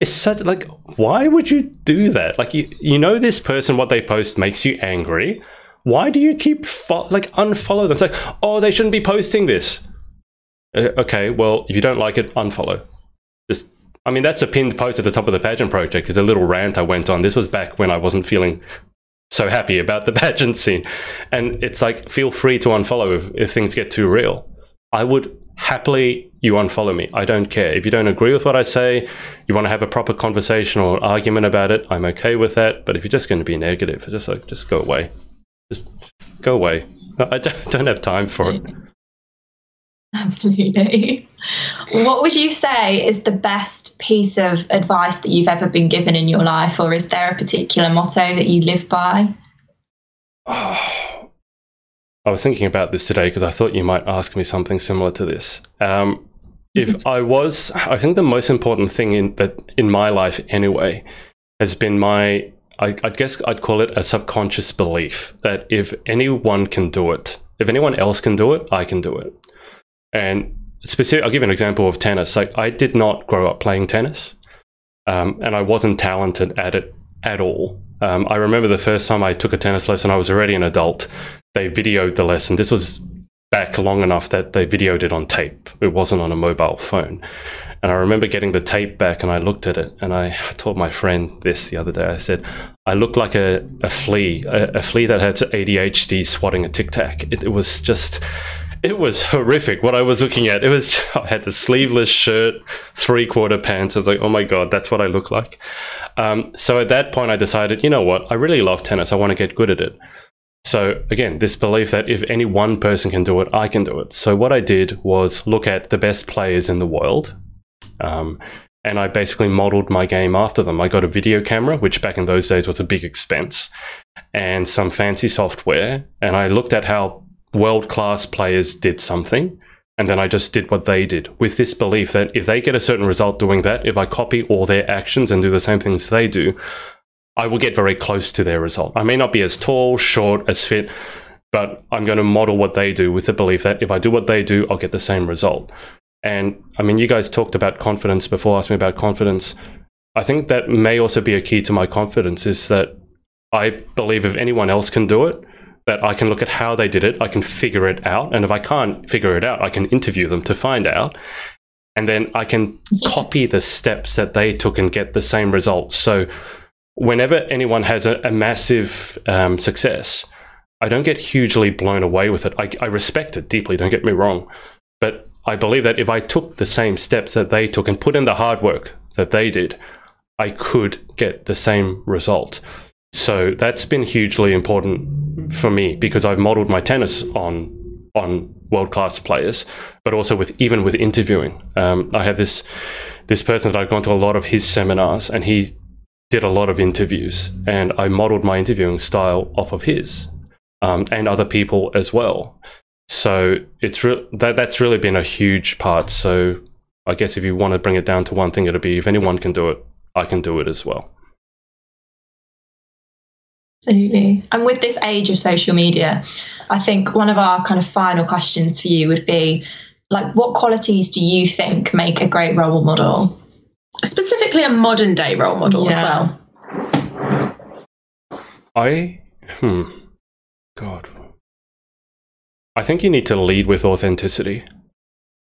it's such like why would you do that? Like you you know this person what they post makes you angry. Why do you keep fo- like unfollow them? It's like oh they shouldn't be posting this Uh, okay well if you don't like it unfollow just I mean, that's a pinned post at the top of the pageant project. It's a little rant I went on. This was back when I wasn't feeling so happy about the pageant scene. And it's like, feel free to unfollow if, if things get too real. I would happily you unfollow me. I don't care. If you don't agree with what I say, you want to have a proper conversation or argument about it, I'm okay with that. But if you're just going to be negative, just like just go away. Just go away. I don't have time for it. Absolutely. What would you say is the best piece of advice that you've ever been given in your life, or is there a particular motto that you live by? Oh, I was thinking about this today because I thought you might ask me something similar to this. Um, if I was, I think the most important thing in that in my life anyway has been my, I, I guess I'd call it a subconscious belief that if anyone can do it, if anyone else can do it, I can do it. And specific, I'll give an example of tennis. Like I did not grow up playing tennis, um, and I wasn't talented at it at all. Um, I remember the first time I took a tennis lesson, I was already an adult. They videoed the lesson. This was back long enough that they videoed it on tape. It wasn't on a mobile phone. And I remember getting the tape back and I looked at it and I told my friend this the other day. I said, I looked like a, a flea, a, a flea that had ADHD swatting a tic tac. It, it was just, it was horrific what I was looking at. It was I had the sleeveless shirt, three quarter pants. I was like, oh my god, that's what I look like. Um, so at that point, I decided, you know what, I really love tennis. I want to get good at it. So again, this belief that if any one person can do it, I can do it. So what I did was look at the best players in the world. Um, and I basically modeled my game after them. I got a video camera, which back in those days was a big expense, and some fancy software. And I looked at how world class players did something and then I just did what they did with this belief that if they get a certain result doing that, if I copy all their actions and do the same things they do, I will get very close to their result. I may not be as tall, short, as fit, but I'm going to model what they do with the belief that if I do what they do, I'll get the same result. And I mean, you guys talked about confidence before, me about confidence. I think that may also be a key to my confidence is that I believe if anyone else can do it, that I can look at how they did it, I can figure it out. And if I can't figure it out, I can interview them to find out. And then I can copy the steps that they took and get the same results. So whenever anyone has a, a massive um, success, I don't get hugely blown away with it. I, I respect it deeply, don't get me wrong. But I believe that if I took the same steps that they took and put in the hard work that they did, I could get the same result. So that's been hugely important for me because I've modeled my tennis on on world class players, but also with even with interviewing. Um, I have this this person that I've gone to a lot of his seminars, and he did a lot of interviews, and I modeled my interviewing style off of his um, and other people as well. So it's re- that that's really been a huge part. So I guess if you want to bring it down to one thing, it'll be if anyone can do it, I can do it as well. Absolutely. And with this age of social media, I think one of our kind of final questions for you would be like, what qualities do you think make a great role model? Specifically, a modern day role model yeah. as well. I, hmm, God. I think you need to lead with authenticity.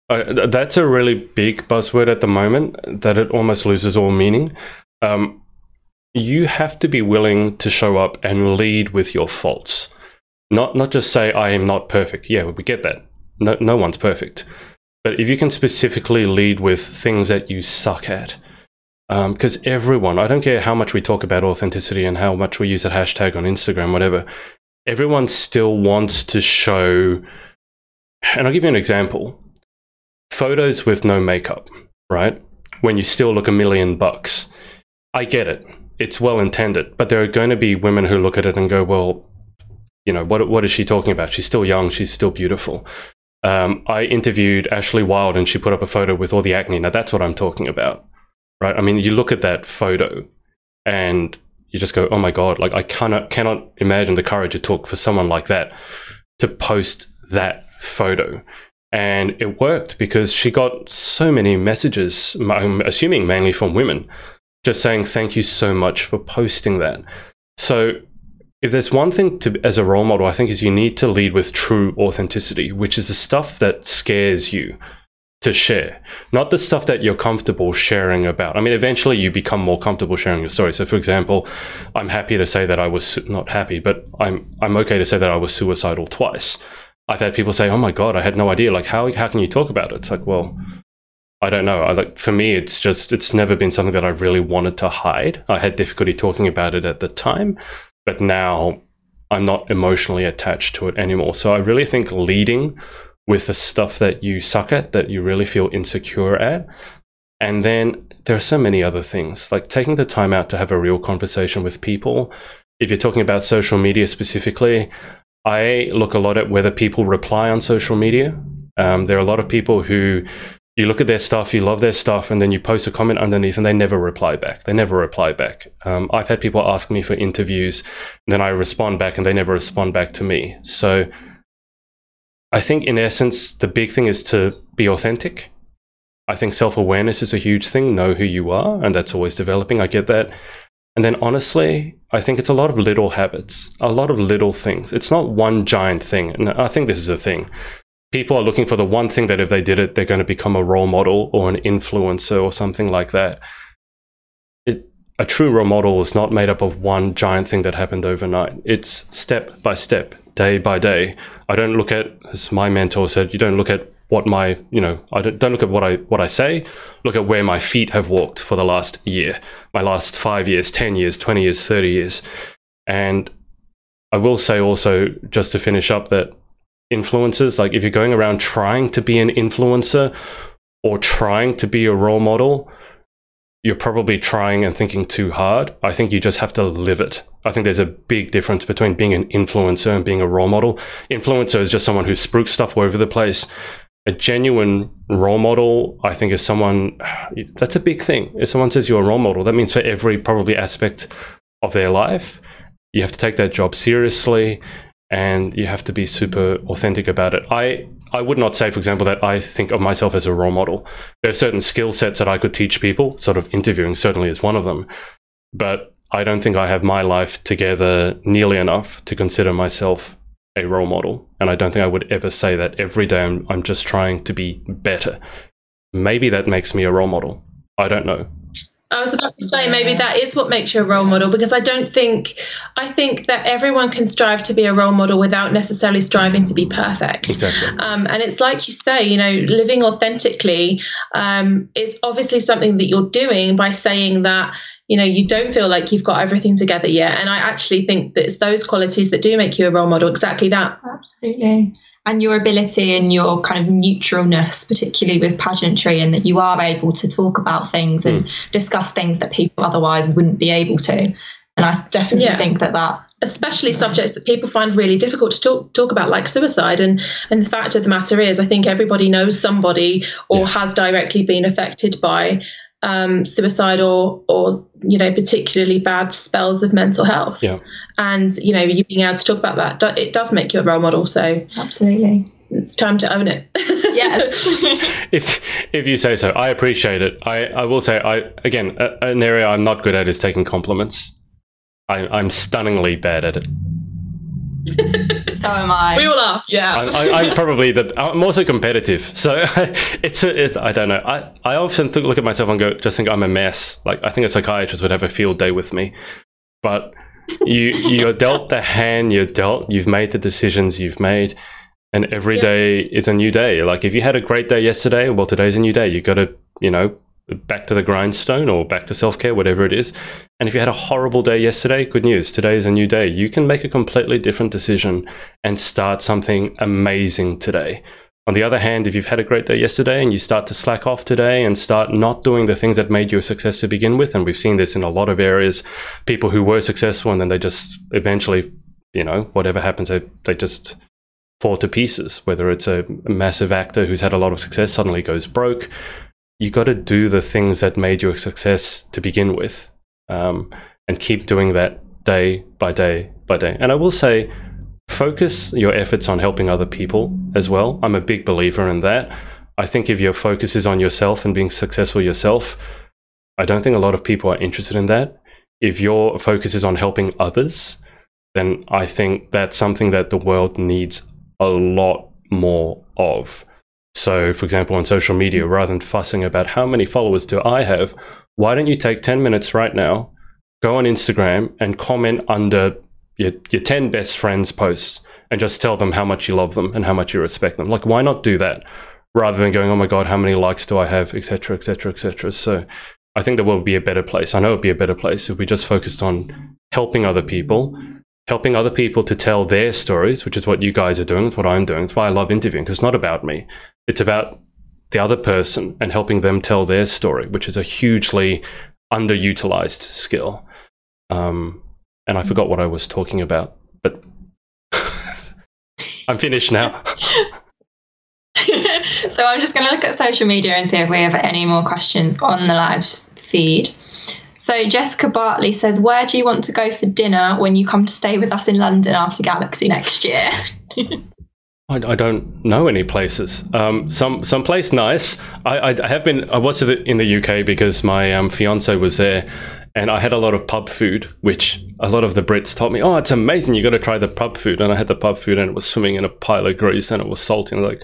Uh, that's a really big buzzword at the moment that it almost loses all meaning. Um, you have to be willing to show up and lead with your faults. Not not just say I am not perfect. Yeah, we get that. No no one's perfect. But if you can specifically lead with things that you suck at, because um, everyone, I don't care how much we talk about authenticity and how much we use that hashtag on Instagram, whatever, everyone still wants to show. And I'll give you an example photos with no makeup, right? When you still look a million bucks. I get it it's well intended, but there are going to be women who look at it and go, well, you know, what what is she talking about? She's still young, she's still beautiful. Um, I interviewed Ashley Wild and she put up a photo with all the acne. Now that's what I'm talking about, right? I mean, you look at that photo and you just go, oh my god! Like I cannot cannot imagine the courage it took for someone like that to post that photo. And it worked because she got so many messages, I'm assuming mainly from women, just saying thank you so much for posting that. So if there's one thing to as a role model, I think is you need to lead with true authenticity, which is the stuff that scares you to share, not the stuff that you're comfortable sharing about. I mean, eventually you become more comfortable sharing your story. So, for example, I'm happy to say that I was not happy, but I'm I'm okay to say that I was suicidal twice. I've had people say, "Oh my god, I had no idea." Like, how how can you talk about it? It's like, well, I don't know. I like for me, it's just it's never been something that I really wanted to hide. I had difficulty talking about it at the time, but now I'm not emotionally attached to it anymore. So I really think leading with the stuff that you suck at, that you really feel insecure at, and then there are so many other things like taking the time out to have a real conversation with people. If you're talking about social media specifically, I look a lot at whether people reply on social media. Um, there are a lot of people who you look at their stuff, you love their stuff, and then you post a comment underneath, and they never reply back. They never reply back. Um, I've had people ask me for interviews, then I respond back, and they never respond back to me. So I think, in essence, the big thing is to be authentic. I think self awareness is a huge thing. Know who you are, and that's always developing. I get that. And then honestly, I think it's a lot of little habits, a lot of little things. It's not one giant thing. And I think this is a thing people are looking for the one thing that if they did it, they're going to become a role model or an influencer or something like that. It, a true role model is not made up of one giant thing that happened overnight. It's step by step, day by day. I don't look at, as my mentor said, you don't look at what my, you know, I don't, don't look at what I what I say. Look at where my feet have walked for the last year, my last five years, ten years, twenty years, thirty years, and I will say also, just to finish up, that influencers, like if you're going around trying to be an influencer or trying to be a role model, you're probably trying and thinking too hard. I think you just have to live it. I think there's a big difference between being an influencer and being a role model. Influencer is just someone who spruiks stuff all over the place. a genuine role model, I think, is someone that's a big thing. If someone says you're a role model, that means for every probably aspect of their life, you have to take that job seriously and you have to be super authentic about it. I I would not say, for example, that I think of myself as a role model. There are certain skill sets that I could teach people. Sort of interviewing certainly is one of them, but I don't think I have my life together nearly enough to consider myself a role model. And I don't think I would ever say that every day I'm, I'm just trying to be better. Maybe that makes me a role model. I don't know. I was about to say maybe that is what makes you a role model because I don't think I think that everyone can strive to be a role model without necessarily striving to be perfect. Exactly. Um, and it's like you say, you know, living authentically um, is obviously something that you're doing by saying that you know you don't feel like you've got everything together yet and i actually think that it's those qualities that do make you a role model exactly that absolutely and your ability and your kind of neutralness particularly with pageantry and that you are able to talk about things and mm. discuss things that people otherwise wouldn't be able to and i definitely yeah. think that that especially subjects that people find really difficult to talk talk about, like suicide. And and the fact of the matter is, I think everybody knows somebody or yeah. has directly been affected by um, suicide or or you know particularly bad spells of mental health. Yeah. And you know you being able to talk about that it does make you a role model. So absolutely. It's time to own it. yes. if if you say so, I appreciate it. I, I will say I again an area I'm not good at is taking compliments. I, I'm stunningly bad at it. so am I. We all are. Yeah. I, am probably the. I'm also competitive, so it's a, it's. I don't know. I I often think, look at myself and go, just think I'm a mess. Like I think a psychiatrist would have a field day with me, but you you're dealt the hand you're dealt. You've made the decisions you've made, and every day is a new day. Like if you had a great day yesterday, well today's a new day. You got to you know back to the grindstone or back to self care, whatever it is. And if you had a horrible day yesterday, good news. Today is a new day. You can make a completely different decision and start something amazing today. On the other hand, if you've had a great day yesterday and you start to slack off today and start not doing the things that made you a success to begin with, and we've seen this in a lot of areas, people who were successful and then they just eventually, you know, whatever happens, they, they just fall to pieces. Whether it's a, a massive actor who's had a lot of success suddenly goes broke, you got to do the things that made you a success to begin with um, and keep doing that day by day by day. And I will say, focus your efforts on helping other people as well. I'm a big believer in that. I think if your focus is on yourself and being successful yourself, I don't think a lot of people are interested in that. If your focus is on helping others, then I think that's something that the world needs a lot more of. So, for example, on social media, mm-hmm. rather than fussing about how many followers do I have, why don't you take 10 minutes right now, go on Instagram and comment under your, your 10 best friends' posts and just tell them how much you love them and how much you respect them? Like, why not do that rather than going, oh my God, how many likes do I have, etc., etc., etc. So, I think the world would be a better place. I know it would be a better place if we just focused on helping other people helping other people to tell their stories, which is what you guys are doing, it's what I'm doing. It's why I love interviewing, because it's not about me. It's about the other person and helping them tell their story, which is a hugely underutilized skill. Um, and I forgot what I was talking about, but I'm finished now. so I'm just going to look at social media and see if we have any more questions on the live feed. So Jessica Bartley says, "Where do you want to go for dinner when you come to stay with us in London after Galaxy next year?" I, I, don't know any places. Um, some some place nice. I, I, have been. I was in the UK because my um, fiance was there, and I had a lot of pub food, which a lot of the Brits told me, "Oh, it's amazing! You got to try the pub food." And I had the pub food, and it was swimming in a pile of grease, and it was salty. And like,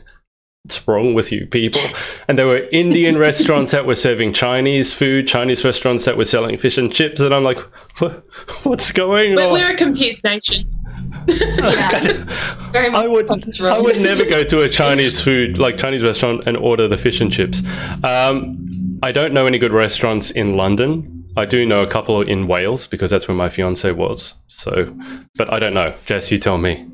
what's wrong with you people? And there were Indian restaurants that were serving Chinese food, Chinese restaurants that were selling fish and chips, and I'm like, what, what's going on? We're a confused nation. I would I would never go to a Chinese food like Chinese restaurant and order the fish and chips. Um, I don't know any good restaurants in London. I do know a couple in Wales because that's where my fiance was. So, but I don't know. Jess, you tell me.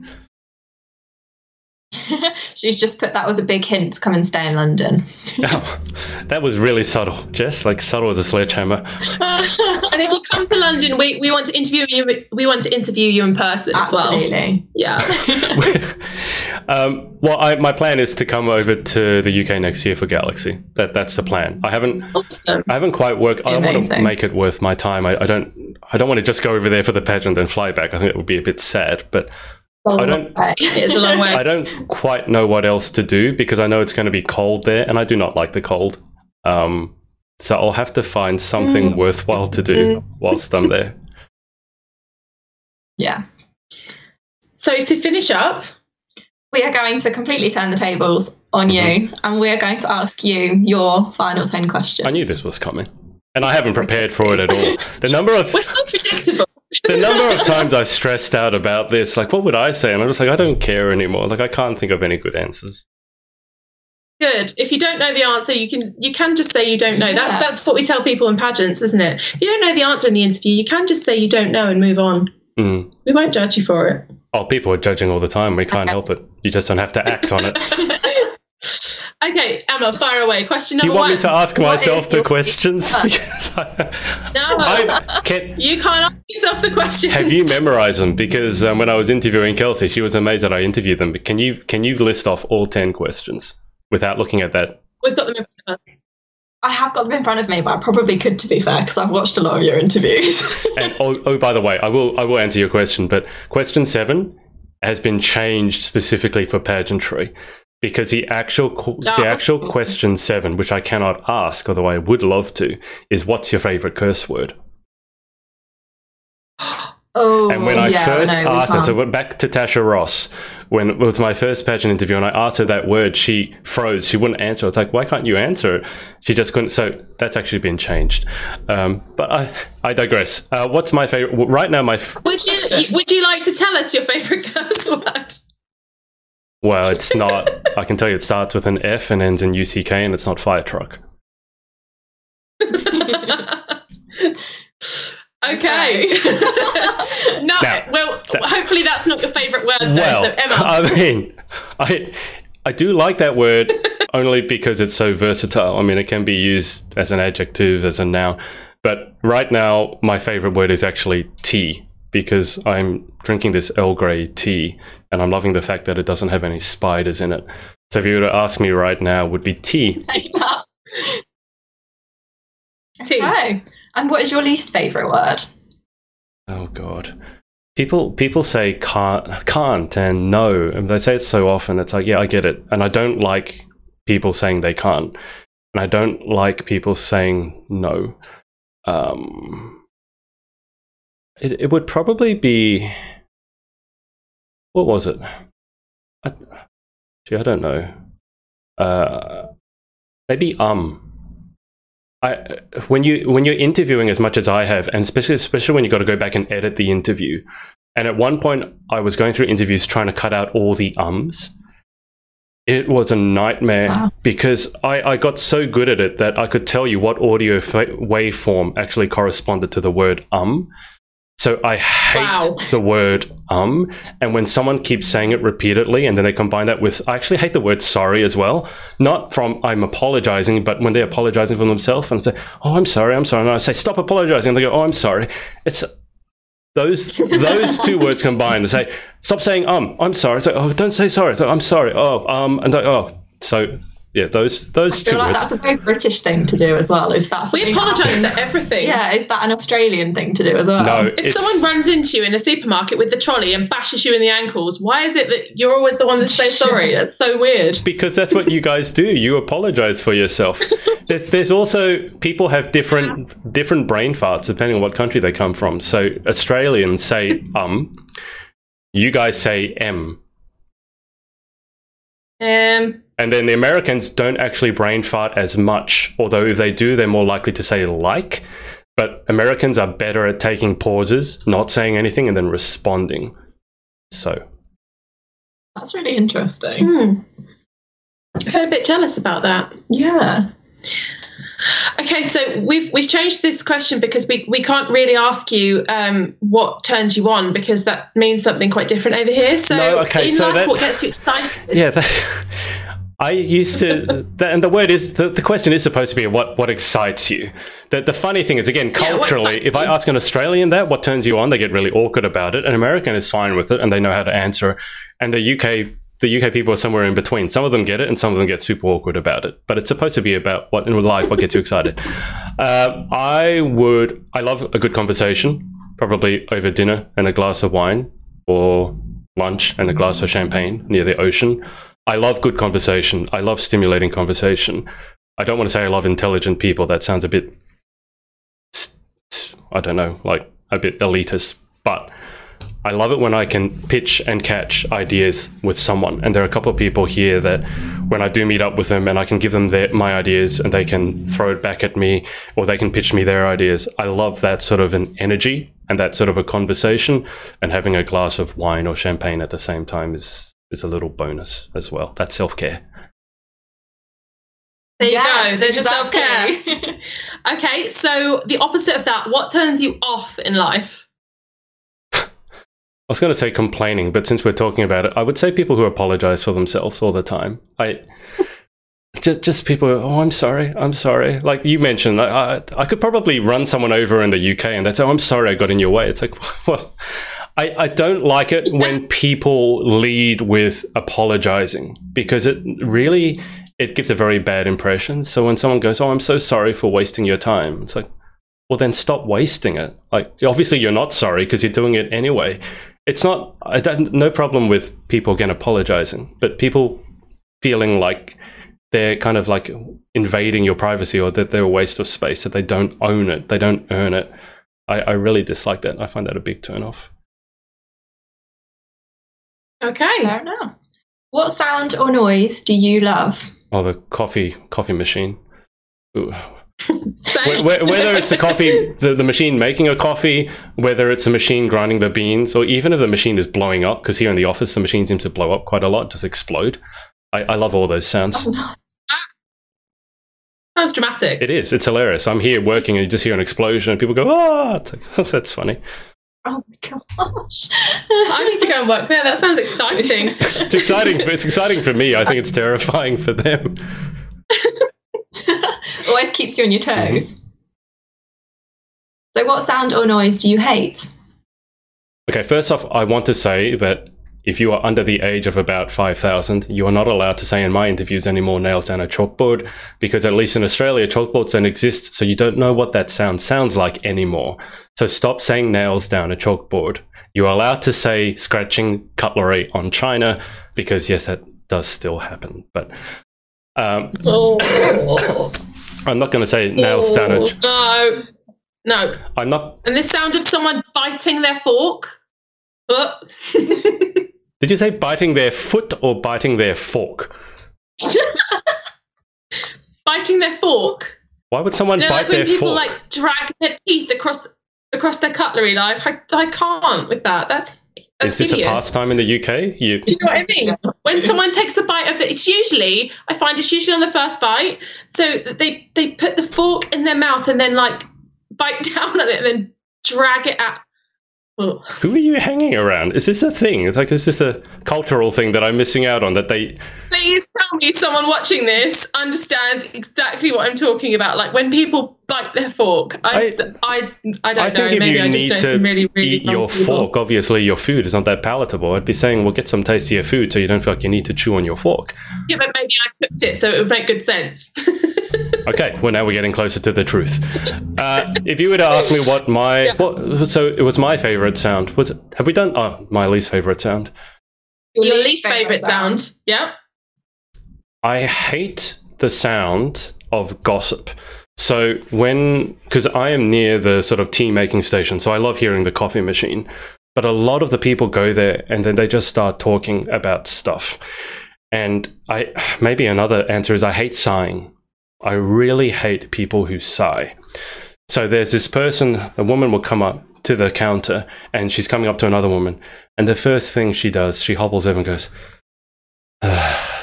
She's just put that was a big hint to come and stay in London. oh, that was really subtle, Jess. Like subtle as a sledgehammer. and if you come to London, we, we want to interview you. We want to interview you in person Absolutely. as well. Absolutely. Yeah. Um, well, I, my plan is to come over to the UK next year for Galaxy. That that's the plan. I haven't Awesome. I haven't quite worked. I want to make it worth my time. I, I don't I don't want to just go over there for the pageant and fly back. I think it would be a bit sad. But I don't- It's a long way. I don't quite know what else to do because I know it's going to be cold there, and I do not like the cold. Um, so I'll have to find something Mm. worthwhile to do whilst I'm there. Yes. So to finish up, We are going to completely turn the tables on you, and we are going to ask you your final 10 questions. I knew this was coming, and I haven't prepared for it at all. The number of we're so predictable. The number of times I've stressed out about this, like, what would I say? And I'm just like, I don't care anymore. Like, I can't think of any good answers. Good. If you don't know the answer, you can you can just say you don't know. That's that's what we tell people in pageants, isn't it? If you don't know the answer in the interview, you can just say you don't know and move on. Mm. We won't judge you for it. Oh, people are judging all the time. We can't help it. You just don't have to act on it. okay, Emma, fire away. Question number one. Do you want one. me to ask What myself the questions? I, no, I can. you can't ask yourself the question. Have you memorized them? Because um, when I was interviewing Kelsey, she was amazed that I interviewed them. But can you can you list off all ten questions without looking at that? We've got them in front of us. I have got them in front of me, but I probably could, to be fair, because I've watched a lot of your interviews. And oh, oh, by the way, I will I will answer your question. But question seven has been changed specifically for pageantry because the actual qu- the actual question seven, which I cannot ask, although I would love to, is what's your favorite curse word? oh, And when I yeah, first no, asked her, so went back to Tasha Ross, when it was my first pageant interview, and I asked her that word, she froze. She wouldn't answer. I was like, why can't you answer it? She just couldn't. So that's actually been changed. Um, but I, I digress. Uh, what's my favorite? Right now, my. f- Would you would you like to tell us your favourite curse word? Well, it's not. I can tell you it starts with an F and ends in UCK, and it's not fire truck. okay. no, Now, well, that- hopefully that's not your favourite word, though. Well, so Emma, I mean, I I do like that word only because it's so versatile. I mean, it can be used as an adjective, as a noun. But right now, my favorite word is actually tea because I'm drinking this Earl Grey tea, and I'm loving the fact that it doesn't have any spiders in it. So if you were to ask me right now, it would be tea. Tea. Okay. And what is your least favourite word? Oh God. People people say can't can't and no, and they say it so often. It's like yeah, I get it, and I don't like people saying they can't, and I don't like people saying no. Um, it it would probably be what was it? I, gee, I don't know. Uh, maybe um. I, when you when you're interviewing as much as I have, and especially especially when you got to go back and edit the interview, and at one point I was going through interviews trying to cut out all the ums. It was a nightmare Wow. because I, I got so good at it that I could tell you what audio fa- waveform actually corresponded to the word um. So I hate Wow. the word um, and when someone keeps saying it repeatedly and then they combine that with, I actually hate the word sorry as well. Not from I'm apologizing, but when they're apologizing for themselves and say, "Oh, I'm sorry, I'm sorry," and I say, "Stop apologizing," and they go, "Oh, I'm sorry." It's those those two words combined. They say, "Stop saying um, I'm sorry." It's like, "Oh, don't say sorry." It's like, I'm sorry. Oh, um, and like, oh, so yeah, those those I feel two like words. that's a very British thing to do as well. Is that we apologise for everything. Yeah, is that an Australian thing to do as well? No, If it's, someone runs into you in a supermarket with the trolley and bashes you in the ankles, why is it that you're always the one that says sorry? That's so weird. because that's what you guys do. You apologize for yourself. There's, there's also people have different different brain farts depending on what country they come from. So Australians say um, you guys say m, Um, and then the Americans don't actually brain fart as much. Although if they do, they're more likely to say like. But Americans are better at taking pauses, not saying anything, and then responding. So That's really interesting. hmm. I feel a bit jealous about that. Yeah. Okay, so we've we've changed this question because we, we can't really ask you um, what turns you on because that means something quite different over here. So No, okay, in so life, that- what gets you excited? yeah that, i used to that, and the word is the, the question is supposed to be what what excites you the, the funny thing is again culturally excites if i ask an australian that what turns you on they get really awkward about it an american is fine with it and they know how to answer and the uk the UK people are somewhere in between. Some of them get it, and some of them get super awkward about it. But it's supposed to be about what in life what gets you excited. Uh, I would. I love a good conversation, probably over dinner and a glass of wine, or lunch and a glass of champagne near the ocean. I love good conversation. I love stimulating conversation. I don't want to say I love intelligent people. That sounds a bit, I don't know, like a bit elitist. But I love it when I can pitch and catch ideas with someone. And there are a couple of people here that when I do meet up with them and I can give them their, my ideas and they can throw it back at me or they can pitch me their ideas. I love that sort of an energy and that sort of a conversation. And having a glass of wine or champagne at the same time is, is a little bonus as well. That's self care. There you Yes, go. There's your self care. okay, so the opposite of that, what turns you off in life? I was going to say complaining, but since we're talking about it, I would say people who apologize for themselves all the time. I just just people. Oh, I'm sorry. I'm sorry. Like you mentioned, I I, I could probably run someone over in the UK and they'd say, oh, "I'm sorry, I got in your way." It's like, well, I I don't like it when people lead with apologizing because it really it gives a very bad impression. So when someone goes, "Oh, I'm so sorry for wasting your time," it's like, well, then stop wasting it. Like obviously you're not sorry because you're doing it anyway it's not I don't no problem with people again apologizing, but people feeling like they're kind of like invading your privacy or that they're a waste of space, that they don't own it, they don't earn it. I, I really dislike that. I find that a big turn off. Okay. Fair enough. What sound or noise do you love? Oh, the coffee coffee machine. Ooh. Same. Wh- wh- Whether it's the coffee, the, the machine making a coffee, whether it's a machine grinding the beans, or even if the machine is blowing up, because here in the office the machine seems to blow up quite a lot, just explode. I, I love all those sounds. Sounds dramatic. It is. It's hilarious. I'm here working and you just hear an explosion and people go, ah, it's like, that's funny. Oh my gosh. I need to go and work there. That sounds exciting. It's exciting. For, it's exciting for me. I think it's terrifying for them. Always keeps you on your mm-hmm. toes. So, what sound or noise do you hate? Okay, first off, I want to say that if you are under the age of about 5,000, you are not allowed to say in my interviews anymore nails down a chalkboard because at least in Australia, chalkboards don't exist, so you don't know what that sound sounds like anymore. So stop saying nails down a chalkboard. You are allowed to say scratching cutlery on china because, yes, that does still happen. But um, oh. I'm not going to say nails down a. ch- No. No. I'm not. And the sound of someone biting their fork. But Did you say biting their foot or biting their fork? biting their fork. Why would someone You know, bite like when their people fork? like drag their teeth across across their cutlery. Like I, I can't with that. That's that's Is this hideous. a pastime in the UK? You Do you know what I mean? When someone takes a bite of it, it's usually I find it's usually on the first bite. So they they put the fork in their mouth and then like bite down on it and then drag it out. Who are you hanging around? Is this a thing? It's like is this a cultural thing that I'm missing out on? That they Please tell me someone watching this understands exactly what I'm talking about. Like when people bite their fork. I I, I, don't I think know. Maybe I just need know to some really really eat your people. fork, obviously your food is not that palatable. I'd be saying, well, get some tastier food so you don't feel like you need to chew on your fork. Yeah, but maybe I cooked it so it would make good sense. Okay, well now we're getting closer to the truth. Uh, if you were to ask me what my Yeah. what, so it was my favorite sound. Was it, have we done? Oh, my least favorite sound. Your least favorite sound. Yeah. I hate the sound of gossip. So when, because I am near the sort of tea making station, so I love hearing the coffee machine. But a lot of the people go there and then they just start talking about stuff. And I maybe another answer is I hate sighing. I really hate people who sigh. So there's this person, a woman will come up to the counter and she's coming up to another woman. And the first thing she does, she hobbles over and goes,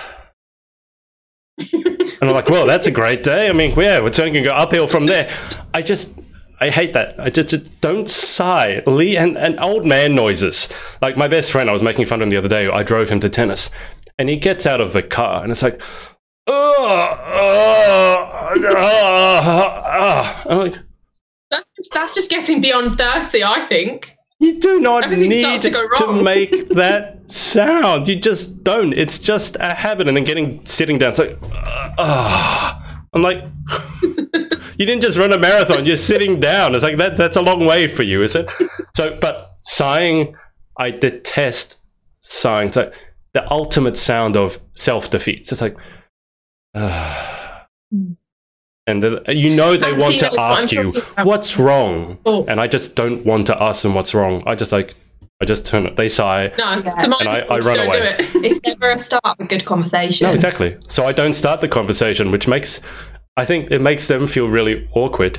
And I'm like, well, that's a great day. I mean, yeah, only going to go uphill from there. I just, I hate that. I just, just don't sigh. Lee and, and old man noises. Like my best friend, I was making fun of him the other day. I drove him to tennis, and he gets out of the car, and it's like, oh, oh, oh, oh. I'm like, That's just, getting beyond 30, I think. You do not Everything need to go to make that sound. You just don't. It's just a habit. And then getting sitting down, it's like, ah. I'm like, you didn't just run a marathon. You're sitting down. It's like that. That's a long way for you, is it? So, but sighing, I detest sighing. It's like the ultimate sound of self defeat. It's like, ah. And the, uh, you know they And want to knows what I'm ask you talking what's wrong, Oh. and I just don't want to ask them what's wrong. I just like, I just turn it. They sigh. No, Yeah. the mind And I- I run don't away. do it. It's never a start of a good conversation. No, exactly. So I don't start the conversation, which makes, I think it makes them feel really awkward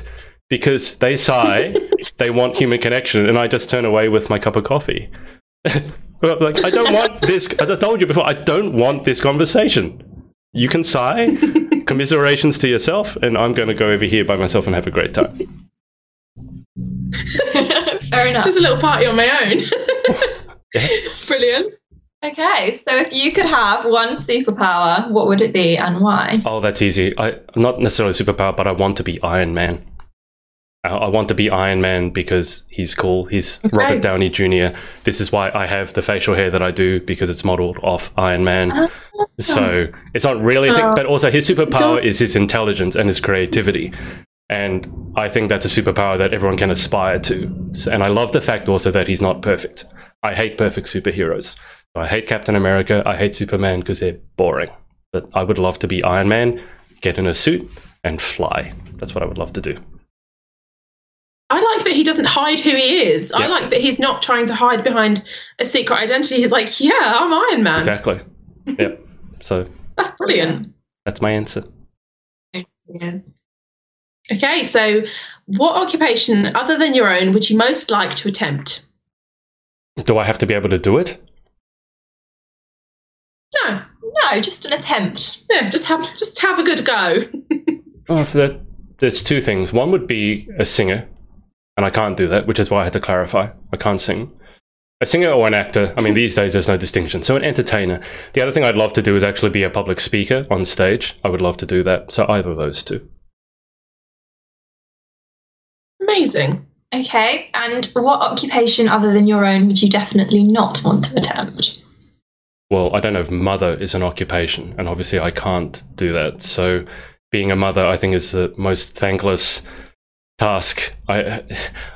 because they sigh, they want human connection, and I just turn away with my cup of coffee. Like I don't want this. As I told you before, I don't want this conversation. You can sigh, commiserations to yourself, and I'm going to go over here by myself and have a great time. Fair enough. Just a little party on my own. Brilliant. Okay, so if you could have one superpower, what would it be and why? Oh, that's easy. I not necessarily superpower, but I want to be Iron Man. I, want to be Iron Man because he's cool. He's Okay. Robert Downey Jr. This is why I have the facial hair that I do because it's modeled off Iron Man. So it's not really a thing, Oh. but also his superpower is his intelligence and his creativity. And I think that's a superpower that everyone can aspire to. And I love the fact also that he's not perfect. I hate perfect superheroes. I hate Captain America. I hate Superman because they're boring. But I would love to be Iron Man, get in a suit, and fly. That's what I would love to do. I like that he doesn't hide who he is. I like that he's not trying to hide behind a secret identity. He's like, yeah, I'm Iron Man. Exactly. yep. So That's brilliant. that's my answer. Yes. Okay, so what occupation other than your own would you most like to attempt? Do I have to be able to do it? No, No, just an attempt. yeah, just have just have a good go. Oh, so that, there's two things. One would be a singer, and I can't do that, which is why I had to clarify. I can't sing. A singer or an actor, I mean, these days there's no distinction. So, an entertainer. The other thing I'd love to do is actually be a public speaker on stage. I would love to do that. So, either of those two. Amazing. Okay, and what occupation other than your own would you definitely not want to attempt? Well, I don't know if mother is an occupation, and obviously I can't do that. So, being a mother, I think, is the most thankless task. I,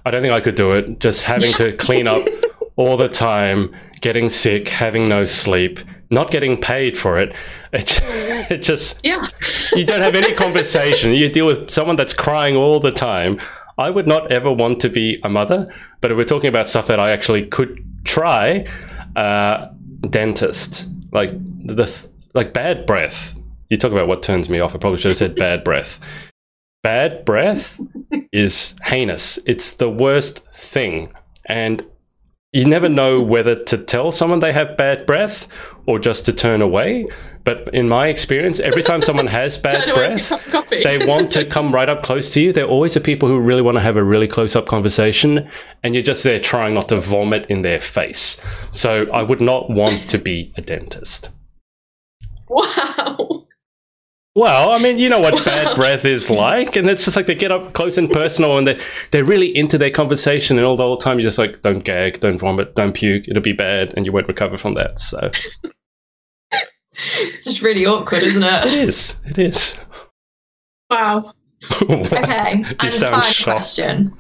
I don't think I could do it. Just having to clean up all the time, getting sick, having no sleep, not getting paid for it. It, it just Yeah. you don't have any conversation. You deal with someone that's crying all the time. I would not ever want to be a mother, but if we're talking about stuff that I actually could try, uh, dentist, like the th- like bad breath. You talk about what turns me off. I probably should have said bad breath. Bad breath is heinous. It's the worst thing, and you never know whether to tell someone they have bad breath or just to turn away. But in my experience, every time someone has bad Turn away with breath, your cup of coffee. they want to come right up close to you. They're always the people who really want to have a really close up conversation, and you're just there trying not to vomit in their face. So I would not want to be a dentist. Wow. Well, I mean, you know what bad breath is like, and it's just like they get up close and personal, and they they're really into their conversation, and all the whole time you're just like, don't gag, don't vomit, don't puke, it'll be bad, and you won't recover from that. So It's just really awkward, isn't it it? is, it is. Wow. Okay, You and sound final shocked. question.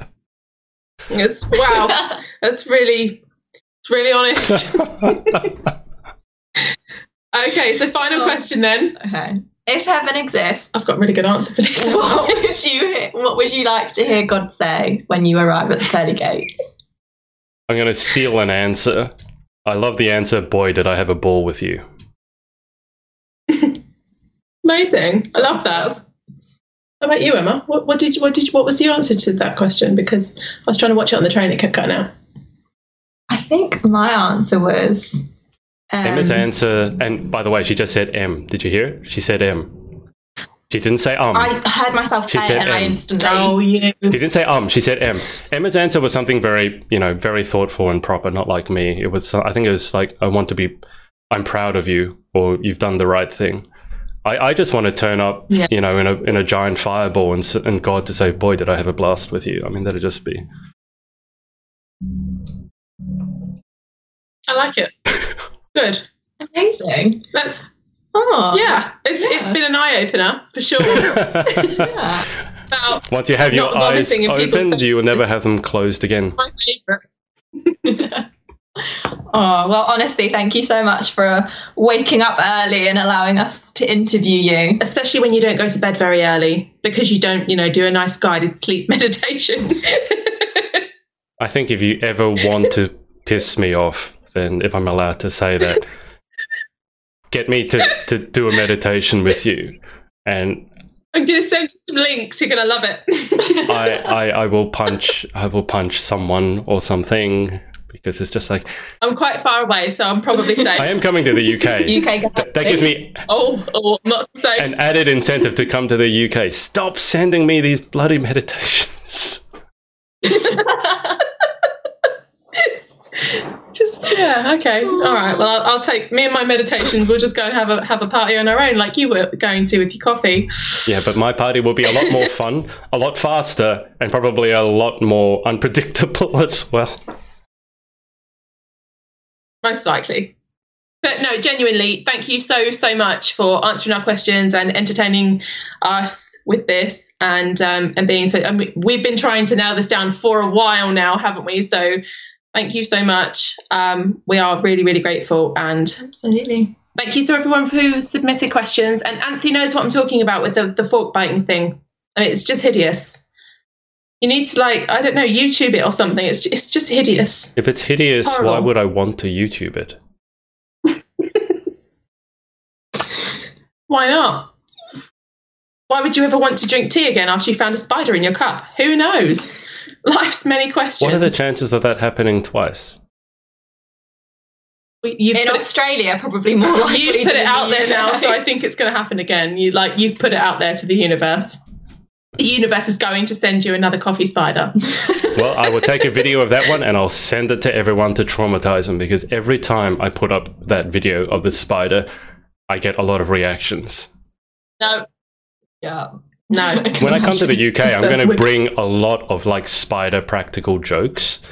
It's wow. That's really it's really honest. Okay, so final Oh. question then. okay, if heaven exists, I've got a really good answer for this. what would you what would you like to hear God say when you arrive at the pearly gates? I'm going to steal an answer. I love the answer. Boy, did I have a ball with you. Amazing. I love that. How about you, Emma? What, what did you, what did you, what was your answer to that question? Because I was trying to watch it on the train, it kept cutting out. I think my answer was um, Emma's answer, and by the way, she just said M. Did you hear it? She said M. She didn't say um. I heard myself She say said it and I M. instantly yeah. She didn't say um. She said M. Emma's answer was something very, you know, very thoughtful and proper, not like me. It was, I think it was like, I want to be, I'm proud of you, or you've done the right thing. I, I just want to turn up, Yeah. you know, in a in a giant fireball and and God to say, boy, did I have a blast with you. I mean, that'd just be I like it. Good. Amazing. That's Oh, yeah. It's it's Yeah. been an eye opener for sure. yeah. About Once you have your eyes vomiting opened, you will never have them closed again. my favourite. Oh, well, honestly, thank you so much for waking up early and allowing us to interview you. Especially when you don't go to bed very early because you don't, you know, do a nice guided sleep meditation. I think if you ever want to piss me off, then if I'm allowed to say that, get me to, to do a meditation with you. And I'm gonna send you some links. You're gonna love it. I, I, I will punch I will punch someone or something because it's just like I'm quite far away, so I'm probably safe. I am coming to the UK. UK That, that gives me Oh, oh, not so safe. an added incentive to come to the UK. Stop sending me these bloody meditations. Just yeah, okay, all right. Well, I'll, I'll take me and my meditations. We'll just go and have a have a party on our own, like you were going to with your coffee. Yeah, but my party will be a lot more fun, a lot faster, and probably a lot more unpredictable as well. most likely. But no, genuinely, thank you so so much for answering our questions and entertaining us with this, and um, and being so. I mean, we've been trying to nail this down for a while now, haven't we? So, thank you so much. Um, we are really really grateful, and Absolutely. thank you to everyone who submitted questions. And Anthony knows what I'm talking about with the, the fork biting thing. I mean, it's just hideous. You need to like I don't know YouTube it or something. It's it's just hideous. If it's hideous, why would I want to YouTube it? Why not? Why would you ever want to drink tea again after you found a spider in your cup? Who knows? Life's many questions. What are the chances of that happening twice? You've In put, it, Australia, probably more likely. you've put than it out the there now, so I think it's going to happen again. You like you've put it out there to the universe. The universe is going to send you another coffee spider. Well, I will take a video of that one and I'll send it to everyone to traumatize them because every time I put up that video of the spider, I get a lot of reactions. No, yeah. No. When I come to the UK, I'm going to bring a lot of like spider practical jokes.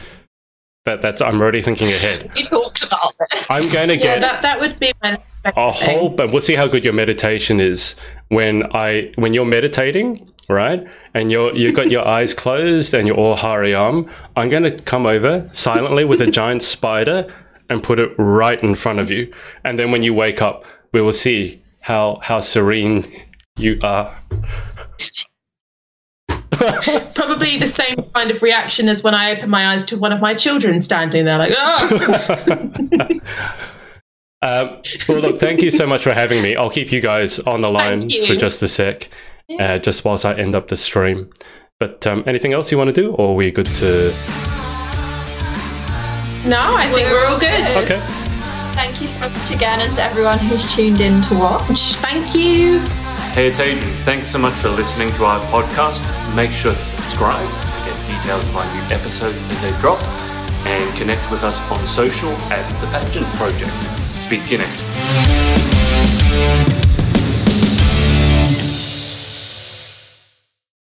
That that's I'm already thinking ahead. You talked about this. I'm going to Yeah, get that that would be my a whole but we'll see how good your meditation is when i when you're meditating right and you're you've got your eyes closed and you're all hariyam i'm going to come over silently with a giant spider and put it right in front of you and then when you wake up we will see how how serene you are Probably the same kind of reaction as when I open my eyes to one of my children standing there, like, oh. um, well look thank you so much for having me i'll keep you guys on the line for just a sec uh, just whilst i end up the stream but um, anything else you want to do or are we good to No, I think we're all good. okay Thank you so much again, and to everyone who's tuned in to watch. Thank you. Hey, it's Adrian. Thanks so much for listening to our podcast. Make sure to subscribe to get details of our new episodes as they drop and connect with us on social at The Pageant Project. Speak to you next.